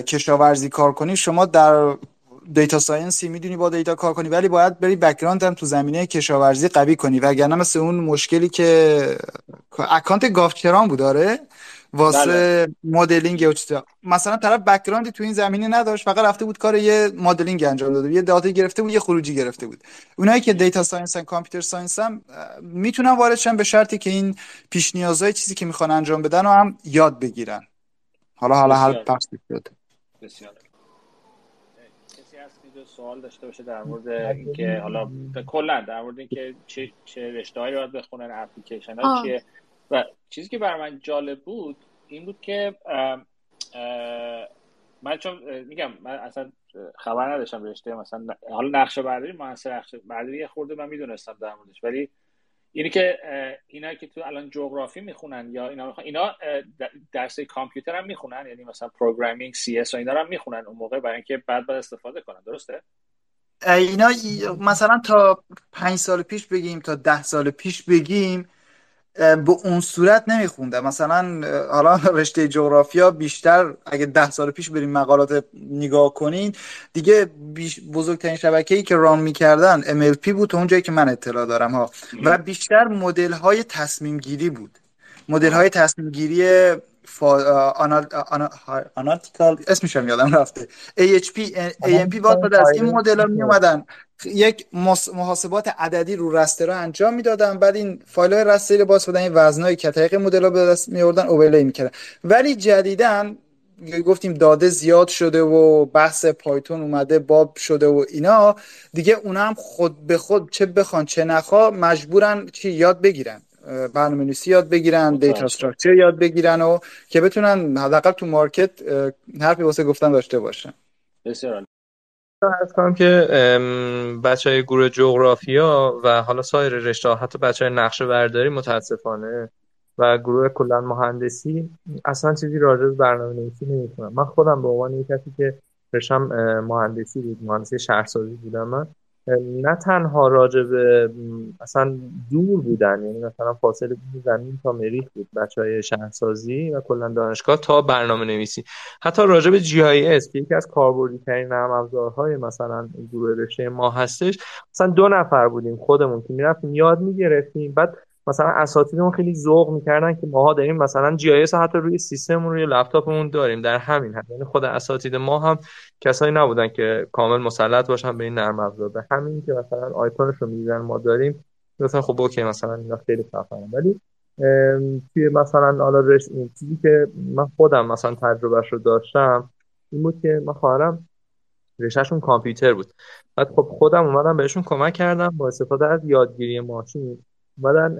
کشاورزی کار کنی شما در data science ی می‌دونی با data کار کنی ولی باید بری background هم تو زمینه کشاورزی قوی کنی. وگرنه مثل اون مشکلی که اکانت گافچران بود داره واسه بله. مدلینگ و چیزا. مثلا طرف background ی تو این زمینه نداشت فقط رفته بود کار یه مدلینگ انجام داده یه data گرفته بود یه خروجی گرفته بود. اونایی که data science و computer science هم می‌تونن وارد شن به شرطی که این پیش نیازهای چیزی که می‌خوان انجام بدن و هم یاد بگیرن. حالا حالا هر بحث بسیار. سوال داشته باشه در مورد اینکه حالا کلا در مورد اینکه چه چه رشته‌هایی باید بخونن اپلیکیشن ها چیه؟ و چیزی که برای من جالب بود این بود که من چون میگم من اصلا خبر نداشتم رشته مثلا حالا نقشه برداری محصول نقشه برداری خورده من می‌دونستم در موردش ولی اینی که اینا که تو الان جغرافی می‌خونن یا اینا می‌خونن اینا درس کامپیوتر هم می‌خونن یعنی مثلا programming CS و اینا هم می‌خونن اون موقع برای اینکه بعد بعد استفاده کنن درسته؟ اینا مثلا تا پنج سال پیش بگیم تا ده سال پیش بگیم به اون صورت نمیخوندم مثلا حالا رشته جغرافیا بیشتر اگه ده سال پیش بریم مقالات نگاه کنین دیگه بزرگترین شبکه ای که ران می‌کردن MLP بود تو اون که من اطلاع دارم ها. و بیشتر مدل های تصمیم گیری بود مدل های تصمیم گیری فا... آنالتیکال اسمش هم یادم رفته. AHP AMP بعد از این مدل ها می اومدن یک محاسبات عددی رو رستر انجام می‌دادن بعد این فایل های رستری رو باز بدن این وزنای کتایق مدل ها به دست می آوردن اوورلی می‌کردن. ولی جدیدن گفتیم داده زیاد شده و بحث پایتون اومده باب شده و اینا. دیگه اونا هم خود به خود چه بخوان چه نخوا مجبورن چی یاد بگیرن. برنامه نویسی یاد بگیرن دیتا استراکچر یاد بگیرن و که بتونن حداقل تو مارکت حرفی واسه گفتن داشته باشن. بسیار از کنم که بچه های گروه جغرافیا و حالا سایر رشته حتی بچه های نقشه برداری متاسفانه و گروه کلا مهندسی اصلا چیزی راجع به برنامه نویسی نمی‌کنم من خودم به عنوان یک کسی که رشتم مهندسی بود مهندسی شهرسازی بودم من. نه تنها راجع به اصلا دور بودن یعنی مثلا فاصله زمین تا مریخ بود بچه های شهرسازی و کلا دانشگاه تا برنامه نویسی حتی راجع به جی آی اس که یکی از کاربردی ترین نرم افزارهای مثلا گروه رشته ما هستش مثلا دو نفر بودیم خودمون که می‌رفتیم یاد می‌گرفتیم. بعد مثلا اساتیدمون خیلی ذوق می‌کردن که ماها داریم مثلا جی آی حتی روی سیستم روی لپتاپمون داریم در همین حد. یعنی خود اساتید ما هم کسایی نبودن که کامل مسلط باشن به این نرم افزار. به همین که مثلا آیکونش رو می‌زنن ما داریم. مثلا خب اوکی مثلا اینا خیلی خفنه. ولی توی مثلا حالا این چیزی که من خودم مثلا تجربهش رو داشتم این که من خواهرم رشتهشون کامپیوتر بود. بعد خب خودم اومدم بهشون کمک کردم با استفاده از یادگیری ماشین. اومدن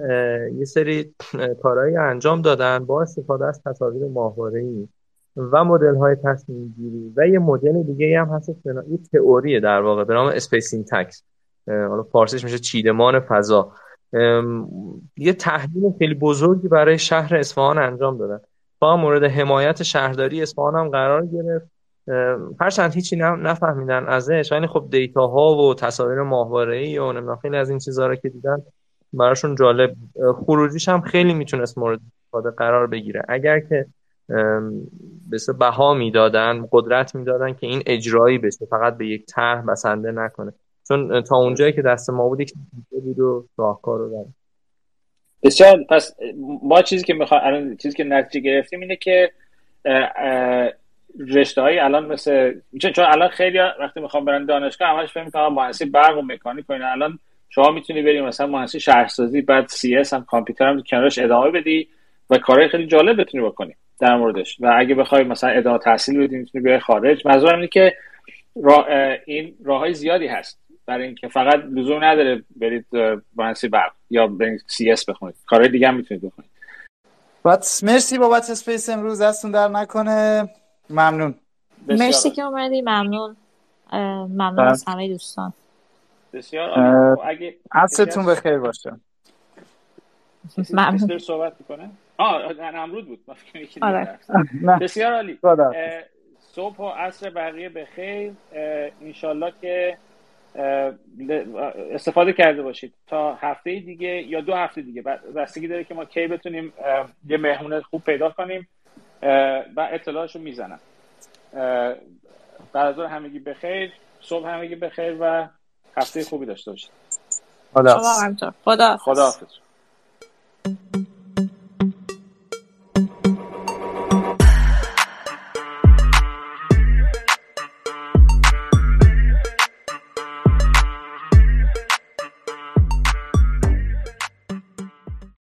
یه سری کارهایی انجام دادن با استفاده از تصاویر ماهواره‌ای و مدل های تصمیم گیری و یه مدل دیگه هم هست یه تئوری در واقع به نام space syntax حالا فارسیش میشه چیدمان فضا. یه تحلیل خیلی بزرگی برای شهر اصفهان انجام دادن. با مورد حمایت شهرداری اصفهان هم قرار گرفت. هرچند هیچی نفهمیدن ازش ولی خب دیتا ها و تصاویر ماهواره ای و خیلی از این چیزها رو که دیدن براشون جالب. خروجیش هم خیلی می‌تونست مورد استفاده قرار بگیره. اگر که به بها می‌دادن قدرت می‌دادن که این اجرایی بشه فقط به یک طرح بسنده نکنه. چون تا اونجایی که دست ما بود یک بود و راهکار رو داریم. بسیار پس ما چیزی که می‌خوام چیزی که نتیجه گرفتیم اینه که رشته های الان مثل چون, چون الان خیلی وقتی می‌خوام برن دانشگاه همش فکر می‌کنم مهندسی برق و مکانیک و الان شما می‌تونی بری مثلا مهندسی شهرسازی بعد CS هم کامپیوتر هم کنارش ادامه بدی و کارهای خیلی جالب بتونی بکنی در موردش. و اگه بخوای مثلا ادامه تحصیل بدی می‌تونی بیای خارج. منظورم اینه که راه این راههای زیادی هست. برای اینکه فقط لزوم نداره برید مهندسی برق یا برید CS بخونید. کارهای دیگه هم می‌تونید بکنید. مرسی بابت اسپیس امروز. دستون در نکنه. ممنون. مرسی که اومدی. ممنون. ممنون از همه دوستان. بسیار خب، اگه عصرتون بخیر باشه. ممنون. صحبت می‌کنه؟ آه نمرود بود. آره. بسیار عالی. صبح و عصر بقیه به خیر انشالله که استفاده کرده باشید. تا هفته دیگه یا دو هفته دیگه. بستگی داره که ما کی بتونیم یه مهمون خوب پیدا کنیم. و اطلاعشو می‌زنم. بعد همگی بخیر. صبح همگی بخیر و هفته خوبی داشته باشید. خدا خدا